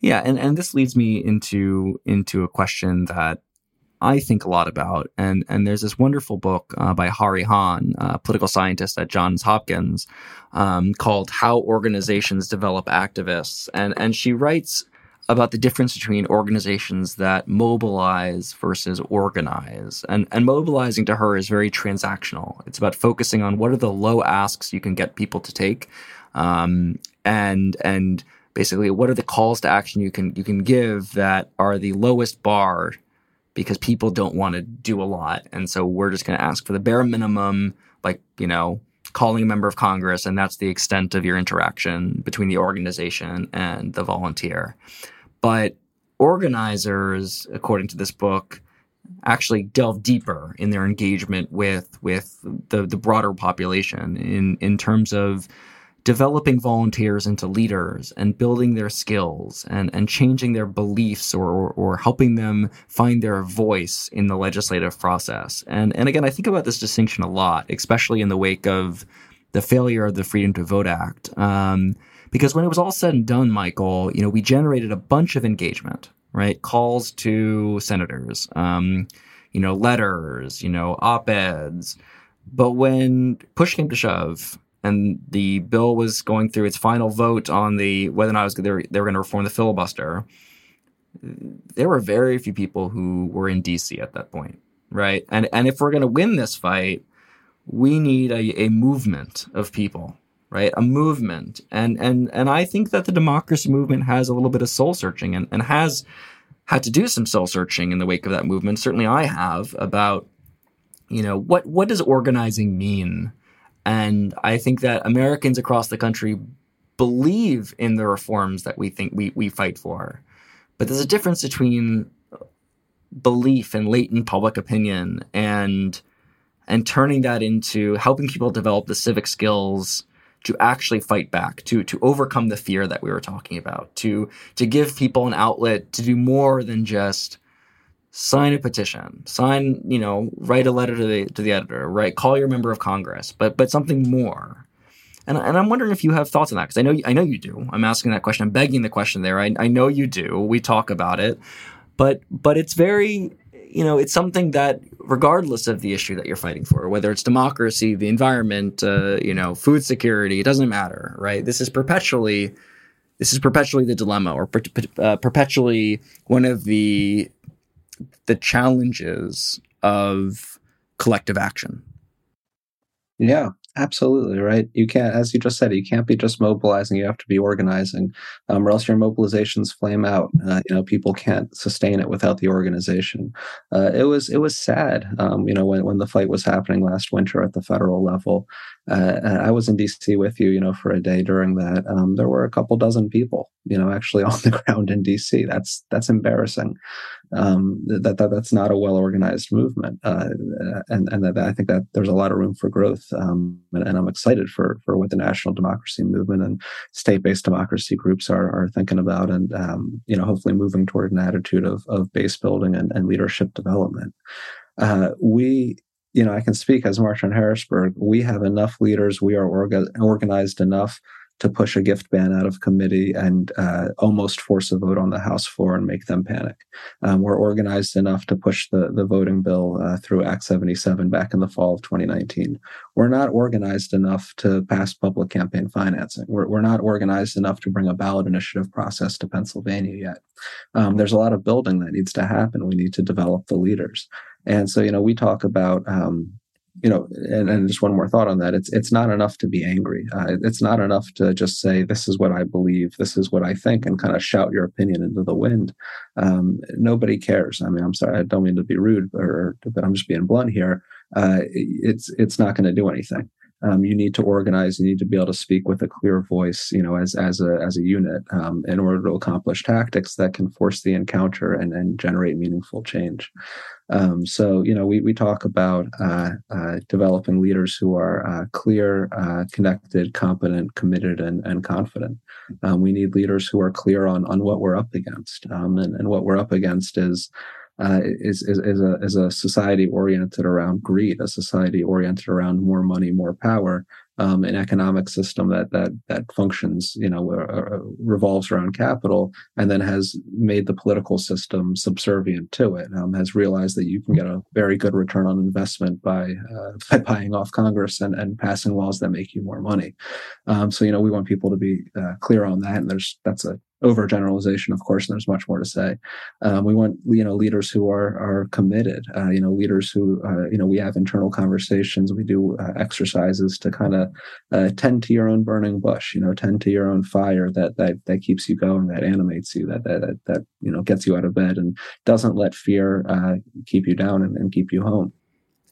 Yeah, and, and this leads me into into a question that I think a lot about. And, and there's this wonderful book uh, by Hahrie Han, a political scientist at Johns Hopkins, um, called How Organizations Develop Activists. And, and she writes about the difference between organizations that mobilize versus organize. And, and mobilizing to her is very transactional. It's about focusing on what are the low asks you can get people to take. Um, and, and basically what are the calls to action you can, you can give that are the lowest bar because people don't want to do a lot. And so we're just going to ask for the bare minimum, like, you know, calling a member of Congress, and that's the extent of your interaction between the organization and the volunteer. But organizers, according to this book, actually delve deeper in their engagement with with the, the broader population in in terms of developing volunteers into leaders and building their skills and, and changing their beliefs or, or, or, helping them find their voice in the legislative process. And, and again, I think about this distinction a lot, especially in the wake of the failure of the Freedom to Vote Act. Um, because when it was all said and done, Michael, you know, we generated a bunch of engagement, right? Calls to senators, um, you know, letters, you know, op-eds. But when push came to shove, and the bill was going through its final vote on the whether or not was, they were, they were going to reform the filibuster. There were very few people who were in DC at that point, right? And and if we're going to win this fight, we need a, a movement of people, right? A movement, and and and I think that the democracy movement has a little bit of soul searching and, and has had to do some soul searching in the wake of that movement. Certainly, I have about you know what what does organizing mean and I think that Americans across the country believe in the reforms that we think we, we fight for. But there's a difference between belief and latent public opinion and and turning that into helping people develop the civic skills to actually fight back, to to overcome the fear that we were talking about, to to give people an outlet to do more than just sign a petition, sign, you know, write a letter to the to the editor, right? Call your member of Congress, but but something more. And, and I'm wondering if you have thoughts on that because I know I know you do. I'm asking that question. I'm begging the question there. I, I know you do. We talk about it, but but it's very you know it's something that regardless of the issue that you're fighting for, whether it's democracy, the environment, uh, you know, food security, it doesn't matter, right? This is perpetually this is perpetually the dilemma or per, uh, perpetually one of the the challenges of collective action. Yeah, absolutely right. You can't, as you just said, you can't be just mobilizing. You have to be organizing, um, or else your mobilizations flame out. Uh, you know, people can't sustain it without the organization. Uh, it was it was sad. Um, you know, when when the fight was happening last winter at the federal level, uh, I was in DC with you. You know, for a day during that. Um, there were a couple dozen people. You know, actually on the ground in DC. That's that's embarrassing um, that, that that's not a well organized movement, uh, and and that I think that there's a lot of room for growth, um, and, and, I'm excited for for what the national democracy movement and state based democracy groups are are thinking about, and um, you know hopefully moving toward an attitude of of base building and, and leadership development. Uh, we you know, I can speak as March on Harrisburg. We have enough leaders. We are orga- organized enough to push a gift ban out of committee and uh, almost force a vote on the House floor and make them panic. Um, we're organized enough to push the, the voting bill uh, through Act 77 back in the fall of 2019. We're not organized enough to pass public campaign financing. We're, we're not organized enough to bring a ballot initiative process to Pennsylvania yet. Um, there's a lot of building that needs to happen. We need to develop the leaders. And so, you know, we talk about um, you know, and, and just one more thought on that. It's it's not enough to be angry. Uh, it's not enough to just say this is what I believe, this is what I think, and kind of shout your opinion into the wind. Um, nobody cares. I mean, I'm sorry, I don't mean to be rude, or, but I'm just being blunt here. Uh, it's it's not going to do anything. Um, you need to organize. You need to be able to speak with a clear voice, you know, as as a as a unit, um, in order to accomplish tactics that can force the encounter and and generate meaningful change. Um, so, you know, we, we talk about uh, uh, developing leaders who are uh, clear, uh, connected, competent, committed, and, and confident. Um, we need leaders who are clear on, on what we're up against. Um, and, and what we're up against is, uh, is, is, is, a, is a society oriented around greed, a society oriented around more money, more power, um, an economic system that that that functions, you know, uh, revolves around capital, and then has made the political system subservient to it. Um, has realized that you can get a very good return on investment by uh, by buying off Congress and and passing laws that make you more money. Um, so you know, we want people to be uh, clear on that, and there's that's a overgeneralization, of course, and there's much more to say. Um, we want you know leaders who are are committed. Uh, you know, leaders who uh, you know we have internal conversations. We do uh, exercises to kind of uh, tend to your own burning bush. You know, tend to your own fire that that that keeps you going, that animates you, that that that, that you know gets you out of bed and doesn't let fear uh, keep you down and, and keep you home.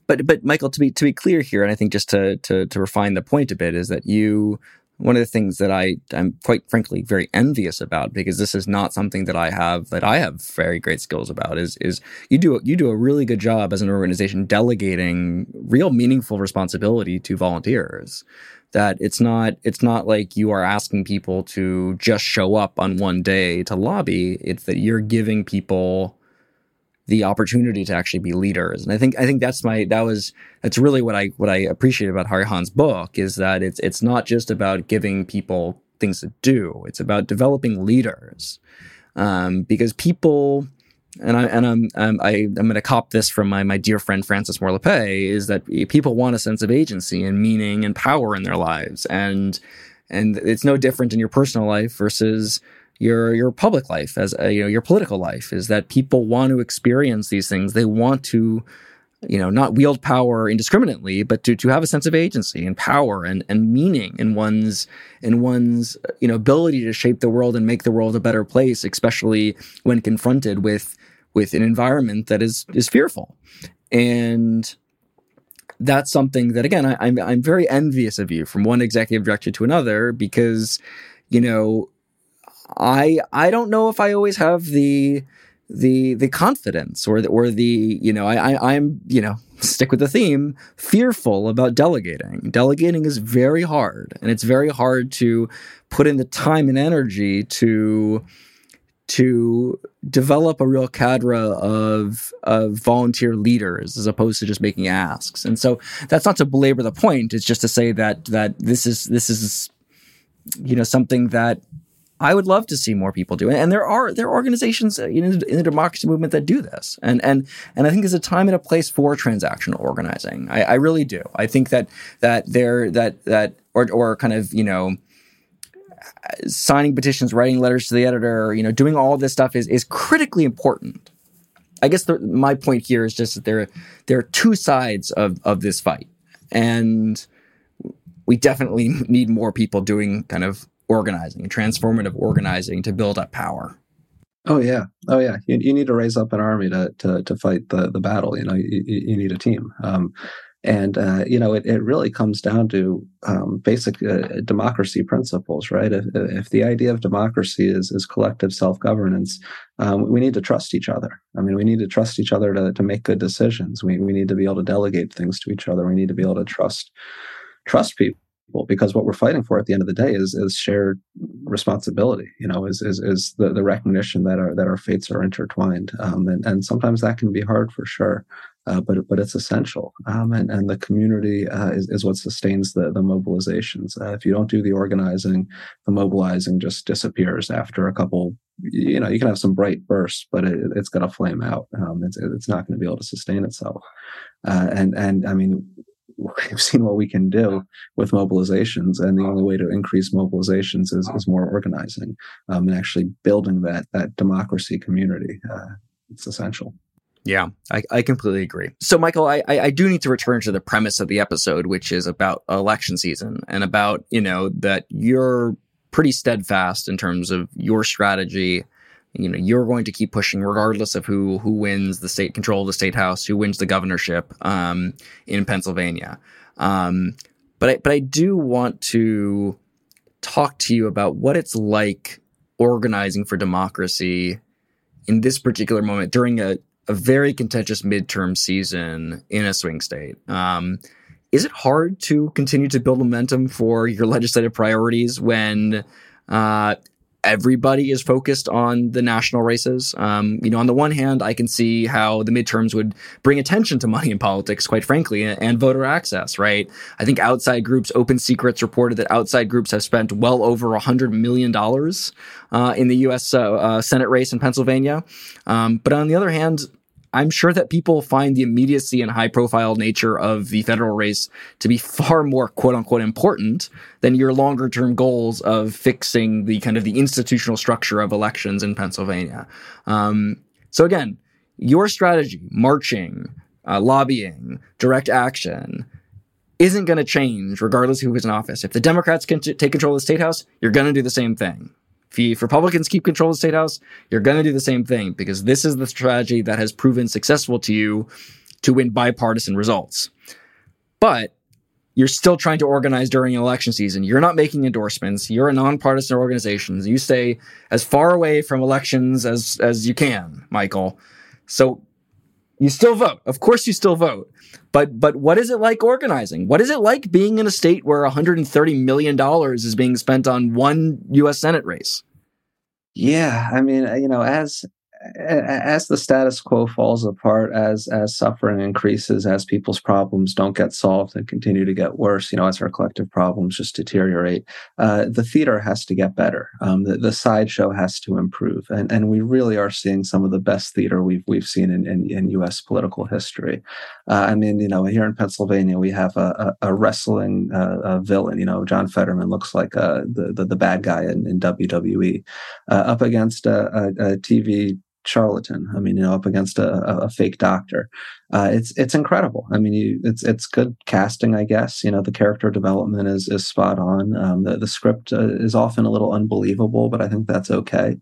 But but Michael, to be to be clear here, and I think just to to to refine the point a bit is that you one of the things that I I'm quite frankly very envious about because this is not something that I have that I have very great skills about is is you do you do a really good job as an organization delegating real meaningful responsibility to volunteers. That it's not it's not like you are asking people to just show up on one day to lobby. It's that you're giving people the opportunity to actually be leaders. And I think I think that's my that was that's really what I what I appreciate about Hahrie Han's book is that it's it's not just about giving people things to do. It's about developing leaders. Um, because people and I and I'm I'm I, am going to cop this from my my dear friend Frances Moore Lappé is that people want a sense of agency and meaning and power in their lives and and it's no different in your personal life versus your your public life as a, you know your political life is that people want to experience these things. They want to you know not wield power indiscriminately but to to have a sense of agency and power and and meaning in one's in one's you know ability to shape the world and make the world a better place especially when confronted with with an environment that is is fearful. And that's something that again I, I'm I'm very envious of you from one executive director to another because you know I I don't know if I always have the the the confidence or the, or the you know I, I I'm you know stick with the theme fearful about delegating. Delegating is very hard, and it's very hard to put in the time and energy to to develop a real cadre of of volunteer leaders as opposed to just making asks. And so that's not to belabor the point. It's just to say that that this is this is you know something that I would love to see more people do it. And there are there are organizations uh, in, in the democracy movement that do this. And and and I think there's a time and a place for transactional organizing. I, I really do. I think that that there that that or or kind of you know signing petitions, writing letters to the editor, you know, doing all this stuff is is critically important. I guess the, my point here is just that there there are two sides of of this fight, and we definitely need more people doing kind of organizing, transformative organizing to build up power. Oh yeah, oh yeah. You, you need to raise up an army to to, to fight the the battle. You know, you, you need a team. Um, and uh, you know, it, it really comes down to um, basic uh, democracy principles, right? If, if the idea of democracy is is collective self governance, um, we need to trust each other. I mean, we need to trust each other to to make good decisions. We we need to be able to delegate things to each other. We need to be able to trust trust people because what we're fighting for at the end of the day is is shared responsibility you know is is, is the, the recognition that our that our fates are intertwined um, and, and sometimes that can be hard for sure uh, but but it's essential. Um, and and the community uh, is is what sustains the the mobilizations. Uh, if you don't do the organizing, the mobilizing just disappears after a couple. You know, you can have some bright bursts, but it, it's going to flame out. Um, it's it's not going to be able to sustain itself. Uh, and and I mean, we've seen what we can do with mobilizations, and the only way to increase mobilizations is, is more organizing um, and actually building that that democracy community. Uh, it's essential. Yeah, I, I completely agree. So, Michael, I, I do need to return to the premise of the episode, which is about election season and about, you know, that you're pretty steadfast in terms of your strategy. You know, you're going to keep pushing regardless of who who wins the state control of the state house, who wins the governorship um, in Pennsylvania. Um, but I, but I do want to talk to you about what it's like organizing for democracy in this particular moment during a, a very contentious midterm season in a swing state. Um, is it hard to continue to build momentum for your legislative priorities when uh, everybody is focused on the national races. Um, you know, on the one hand, I can see how the midterms would bring attention to money in politics, quite frankly, and, and voter access, right? I think outside groups, Open Secrets reported that outside groups have spent well over $100 million uh, in the U.S. Uh, uh, Senate race in Pennsylvania. Um, but on the other hand, I'm sure that people find the immediacy and high profile nature of the federal race to be far more quote unquote important than your longer term goals of fixing the kind of the institutional structure of elections in Pennsylvania. Um, so again, your strategy, marching, uh, lobbying, direct action, isn't going to change regardless who is in office. If the Democrats can t- take control of the state house, you're going to do the same thing. If Republicans keep control of the state house, you're going to do the same thing because this is the strategy that has proven successful to you to win bipartisan results. But you're still trying to organize during election season. You're not making endorsements. You're a nonpartisan organization. You stay as far away from elections as, as you can, Michael. So you still vote. Of course you still vote. But but what is it like organizing? What is it like being in a state where 130 million dollars is being spent on one US Senate race? Yeah, I mean, you know, as as the status quo falls apart, as as suffering increases, as people's problems don't get solved and continue to get worse, you know, as our collective problems just deteriorate, uh, the theater has to get better. Um, the, the sideshow has to improve, and and we really are seeing some of the best theater we've we've seen in in, in U.S. political history. Uh, I mean, you know, here in Pennsylvania, we have a, a, a wrestling uh, a villain. You know, John Fetterman looks like uh, the, the, the bad guy in, in WWE, uh, up against a, a, a TV charlatan. I mean, you know, up against a, a fake doctor uh, it's it's incredible. I mean, you, it's it's good casting, I guess. You know, the character development is is spot on. Um, the the script uh, is often a little unbelievable, but I think that's okay.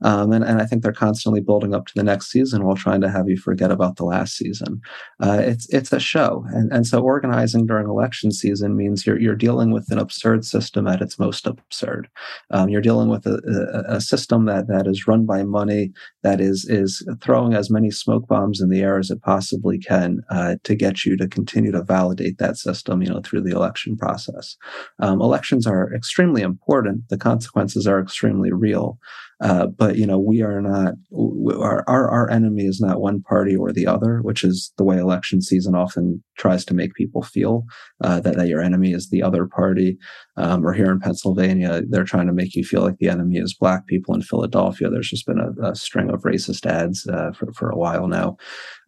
Um, and and I think they're constantly building up to the next season while trying to have you forget about the last season. Uh, it's it's a show, and and so organizing during election season means you're you're dealing with an absurd system at its most absurd. Um, you're dealing with a, a, a system that that is run by money, that is is throwing as many smoke bombs in the air as it possibly can uh, to get you to continue to validate that system, you know, through the election process. Um, elections are extremely important. The consequences are extremely real. Uh, but you know, we are not our, our our enemy is not one party or the other, which is the way election season often tries to make people feel uh, that that your enemy is the other party. Um, or here in Pennsylvania, they're trying to make you feel like the enemy is black people. In Philadelphia, there's just been a, a string of racist ads uh, for for a while now.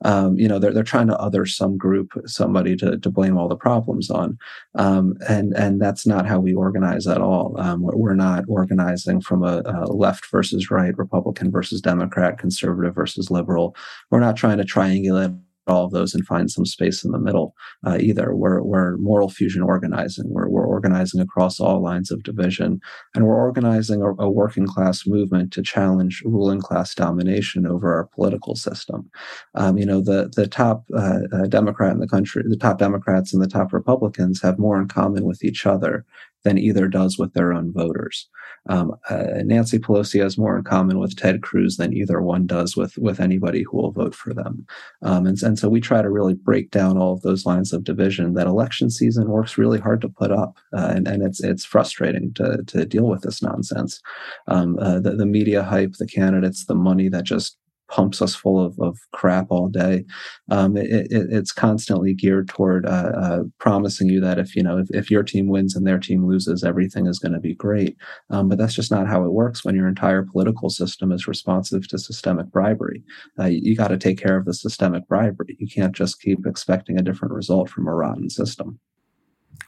Um, you know, they're they're trying to other some group, somebody to to blame all the problems on, um, and and that's not how we organize at all. Um, we're not organizing from a, a left versus right, Republican versus Democrat, conservative versus liberal. We're not trying to triangulate all of those and find some space in the middle uh, either. We're, we're moral fusion organizing. We're, we're organizing across all lines of division. And we're organizing a, a working class movement to challenge ruling class domination over our political system. Um, you know, the, the top uh, uh, Democrat in the country, the top Democrats and the top Republicans have more in common with each other than either does with their own voters. Um, uh, Nancy Pelosi has more in common with Ted Cruz than either one does with with anybody who will vote for them. Um, and, and so we try to really break down all of those lines of division. That election season works really hard to put up, uh, and, and it's it's frustrating to to deal with this nonsense. Um, uh, the, the media hype, the candidates, the money that just pumps us full of, of crap all day. Um, it, it, it's constantly geared toward uh, uh, promising you that if you know if, if your team wins and their team loses, everything is going to be great. Um, but that's just not how it works when your entire political system is responsive to systemic bribery. Uh, you, you got to take care of the systemic bribery. You can't just keep expecting a different result from a rotten system.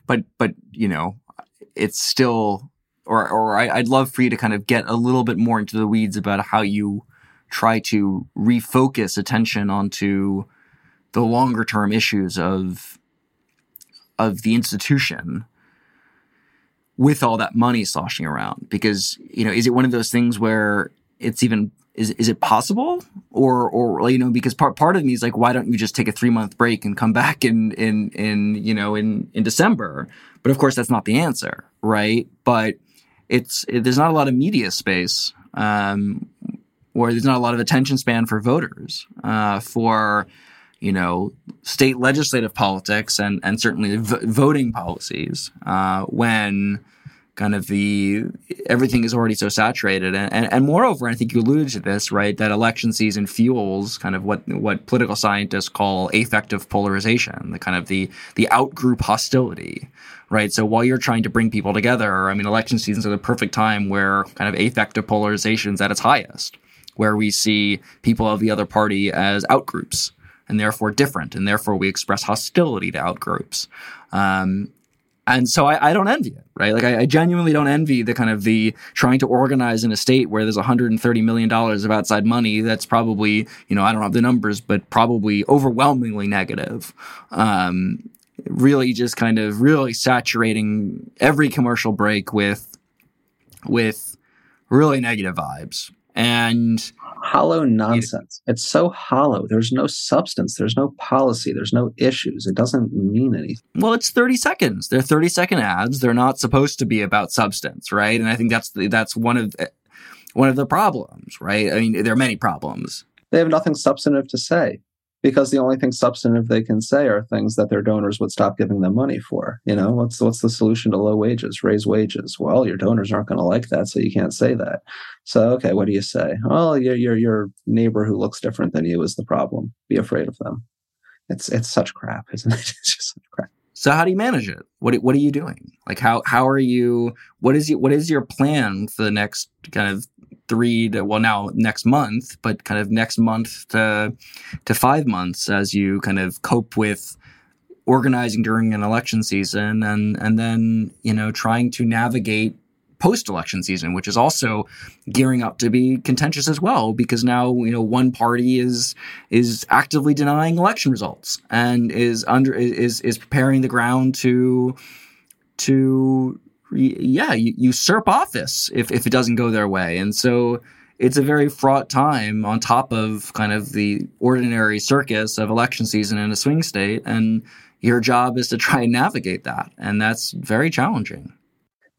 But but you know, it's still or or I, would love for you to kind of get a little bit more into the weeds about how you try to refocus attention onto the longer term issues of of the institution with all that money sloshing around. Because you know is it one of those things where it's even is is it possible? Or or you know because part part of me is like why don't you just take a 3 month break and come back in in in you know in in December? But of course that's not the answer right? But it's it, there's not a lot of media space um, or there's not a lot of attention span for voters uh, for you know state legislative politics and and certainly v- voting policies uh, when kind of the everything is already so saturated. And, and, and moreover i think you alluded to this right that election season fuels kind of what what political scientists call affective polarization the kind of the the outgroup hostility right? So while you're trying to bring people together i mean election seasons are the perfect time where kind of affective polarization is at its highest where we see people of the other party as outgroups and therefore different, and therefore we express hostility to outgroups. Um, and so I, I, don't envy it, right? Like I, I, genuinely don't envy the kind of the trying to organize in a state where there's 130 million dollars of outside money. That's probably, you know, I don't have the numbers, but probably overwhelmingly negative. Um, really, just kind of really saturating every commercial break with with really negative vibes and hollow nonsense. It, it's so hollow. There's no substance. There's no policy. There's no issues. It doesn't mean anything. Well, it's 30 seconds. They're 30 second ads. They're not supposed to be about substance, right? And I think that's the, that's one of the, one of the problems, right? I mean, there are many problems. They have nothing substantive to say because the only thing substantive they can say are things that their donors would stop giving them money for. You know, what's what's the solution to low wages? Raise wages. Well, your donors aren't going to like that, so you can't say that. So, okay, what do you say? Well, your your your neighbor who looks different than you is the problem. Be afraid of them. It's it's such crap, isn't it? It's just such crap. So how do you manage it? What what are you doing? Like how how are you? What is you, what is your plan for the next kind of three to well now next month, but kind of next month to to five months as you kind of cope with organizing during an election season and and then you know trying to navigate post-election season which is also gearing up to be contentious as well because now you know one party is is actively denying election results and is under is is preparing the ground to to yeah, usurp office if, if it doesn't go their way. And so it's a very fraught time on top of kind of the ordinary circus of election season in a swing state. And your job is to try and navigate that. And that's very challenging.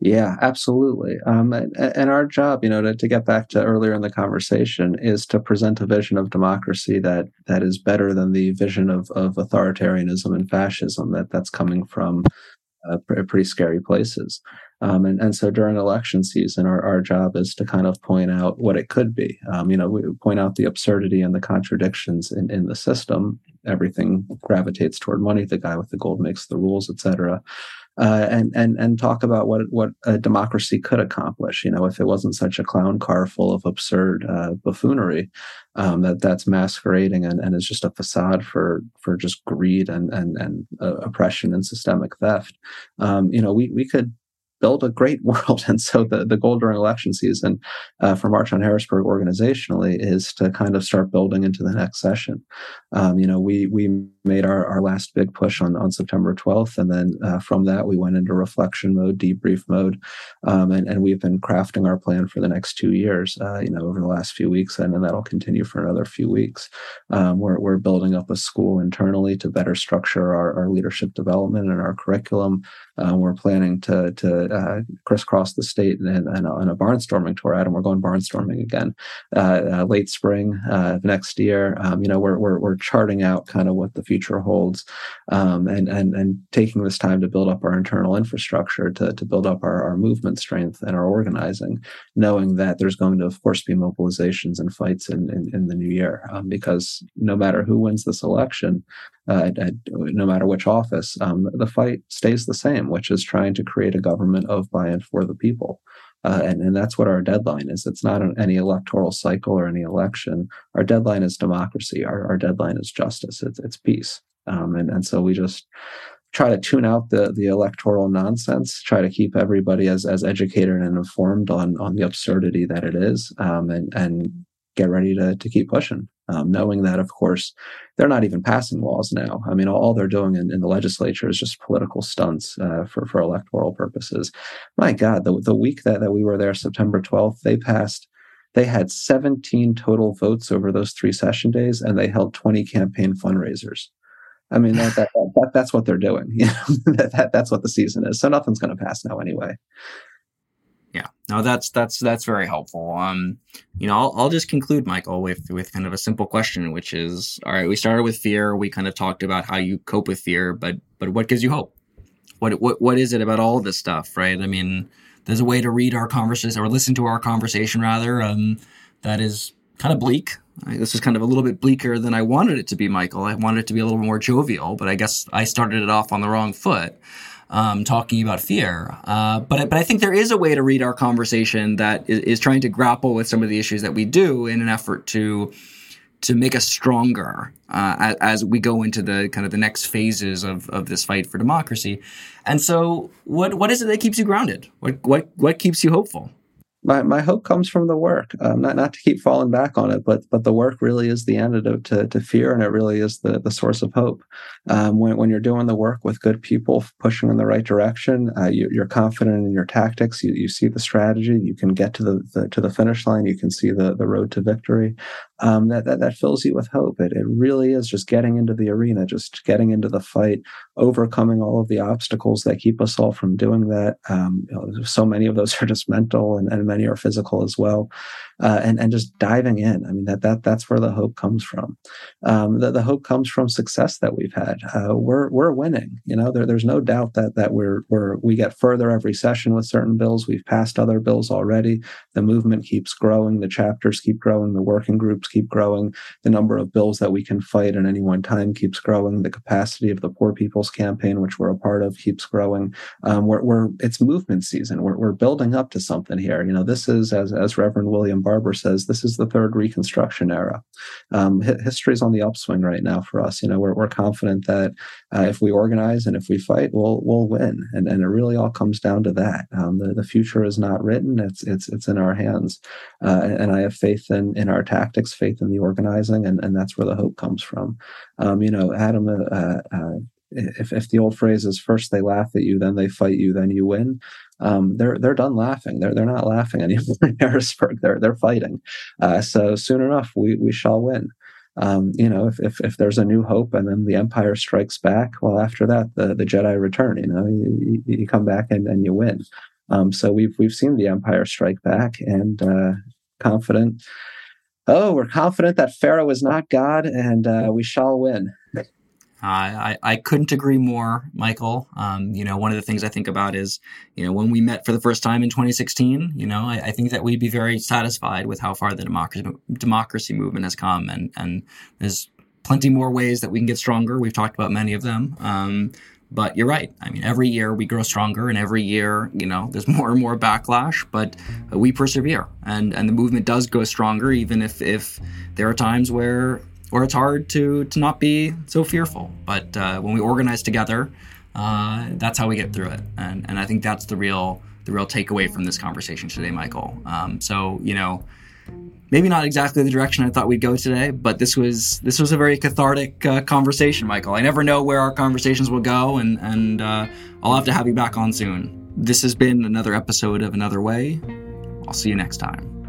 Yeah, absolutely. Um, and, and, our job, you know, to, to get back to earlier in the conversation, is to present a vision of democracy that that is better than the vision of, of authoritarianism and fascism that that's coming from uh, pretty scary places. Um, and, and so during election season, our, our job is to kind of point out what it could be. Um, you know, we point out the absurdity and the contradictions in, in the system. Everything gravitates toward money. The guy with the gold makes the rules, et cetera uh, and and and talk about what what a democracy could accomplish. You know, if it wasn't such a clown car full of absurd uh, buffoonery um, that that's masquerading and, and is just a facade for for just greed and and and uh, oppression and systemic theft. Um, you know, we we could build a great world. And so the, the goal during election season uh, for March on Harrisburg organizationally is to kind of start building into the next session. Um, you know, we we made our, our last big push on, on September 12th. And then uh, from that, we went into reflection mode, debrief mode. Um, and, and we've been crafting our plan for the next two years, uh, you know, over the last few weeks. And, and that'll continue for another few weeks. Um, we're, we're building up a school internally to better structure our, our leadership development and our curriculum. Uh, we're planning to, to uh, crisscross the state and, in, a, a, barnstorming tour. Adam, we're going barnstorming again uh, late spring of next year. Um, you know, we're, we're, we're charting out kind of what the future holds, um, and and and taking this time to build up our internal infrastructure, to to build up our, our movement strength and our organizing, knowing that there's going to, of course, be mobilizations and fights in in, in the new year, um, because no matter who wins this election, uh, no matter which office, um, the fight stays the same, which is trying to create a government of by and for the people. Uh, and, and that's what our deadline is. It's not an, any electoral cycle or any election. Our deadline is democracy. Our, our deadline is justice. It's, it's peace. Um, and, and so we just try to tune out the, the electoral nonsense, try to keep everybody as, as educated and informed on, on the absurdity that it is, um, and, and get ready to, to keep pushing um, knowing that, of course, they're not even passing laws now. I mean, all they're doing in, in the legislature is just political stunts uh, for, for electoral purposes. My God, the, the week that, that we were there, September 12th, they passed, they had 17 total votes over those three session days, and they held 20 campaign fundraisers. I mean, that, that, that that's what they're doing. You know, that, that, that's what the season is. So nothing's going to pass now anyway. No, that's that's that's very helpful. Um, you know, I'll, I'll just conclude, Michael, with with kind of a simple question, which is, all right, we started with fear. We kind of talked about how you cope with fear, but but what gives you hope? What what what is it about all this stuff, right? I mean, there's a way to read our conversation or listen to our conversation rather, um, that is kind of bleak. This is kind of a little bit bleaker than I wanted it to be, Michael. I wanted it to be a little more jovial, but I guess I started it off on the wrong foot um, talking about fear. Uh, but but I think there is a way to read our conversation that is, is, trying to grapple with some of the issues that we do in an effort to to make us stronger uh, as, we go into the kind of the next phases of, of this fight for democracy. And so, what what is it that keeps you grounded? What what what keeps you hopeful? my, my hope comes from the work. Um, not not to keep falling back on it, but but the work really is the antidote to, to fear, and it really is the, the source of hope. Um, when when you're doing the work with good people, pushing in the right direction, uh, you, are confident in your tactics. You, you see the strategy. You can get to the, the, to the finish line. You can see the the road to victory. Um, that, that that fills you with hope. It it really is just getting into the arena, just getting into the fight, overcoming all of the obstacles that keep us all from doing that. Um, you know, so many of those are just mental and, and many are physical as well uh, and and just diving in. I mean that that that's where the hope comes from. Um, the, the hope comes from success that we've had. Uh, we're we're winning. You know, there, there's no doubt that that we're we're we get further every session with certain bills. We've passed other bills already. The movement keeps growing. The chapters keep growing. The working groups keep growing. The number of bills that we can fight at any one time keeps growing. The capacity of the Poor People's Campaign, which we're a part of, keeps growing. Um, we're, we're it's movement season. We're we're building up to something here. You know, this is as as Reverend William. Barber says this is the third Reconstruction era. Um, history is on the upswing right now for us. You know, we're, we're confident that uh, if we organize and if we fight, we'll we'll win. And and it really all comes down to that. Um, the the future is not written; it's it's it's in our hands. Uh, and I have faith in in our tactics, faith in the organizing, and and that's where the hope comes from. Um, you know, Adam. Uh, uh if, if the old phrase is first they laugh at you, then they fight you, then you win um, they're they're done laughing. They're they're not laughing anymore in Harrisburg. They're they're fighting. Uh, so soon enough, we we shall win. Um, you know, if, if if there's a new hope and then the Empire strikes back, well, after that, the the Jedi return. You know, you, you come back and, and you win. Um, so we've we've seen the Empire strike back, and uh, confident. Oh, we're confident that Pharaoh is not God, and uh, we shall win. I, I couldn't agree more, Michael. Um, you know, one of the things I think about is, you know, when we met for the first time in 2016, you know, I, I think that we'd be very satisfied with how far the democracy democracy movement has come, and and there's plenty more ways that we can get stronger. We've talked about many of them. Um, but you're right. I mean, every year we grow stronger, and every year, you know, there's more and more backlash. But we persevere, and and the movement does go stronger, even if if there are times where or it's hard to to not be so fearful. But uh, when we organize together, uh, that's how we get through it. And and I think that's the real the real takeaway from this conversation today, Michael. Um, so you know. Maybe not exactly the direction I thought we'd go today, but this was this was a very cathartic uh, conversation, Michael. I never know where our conversations will go, and and uh, I'll have to have you back on soon. This has been another episode of Another Way. I'll see you next time.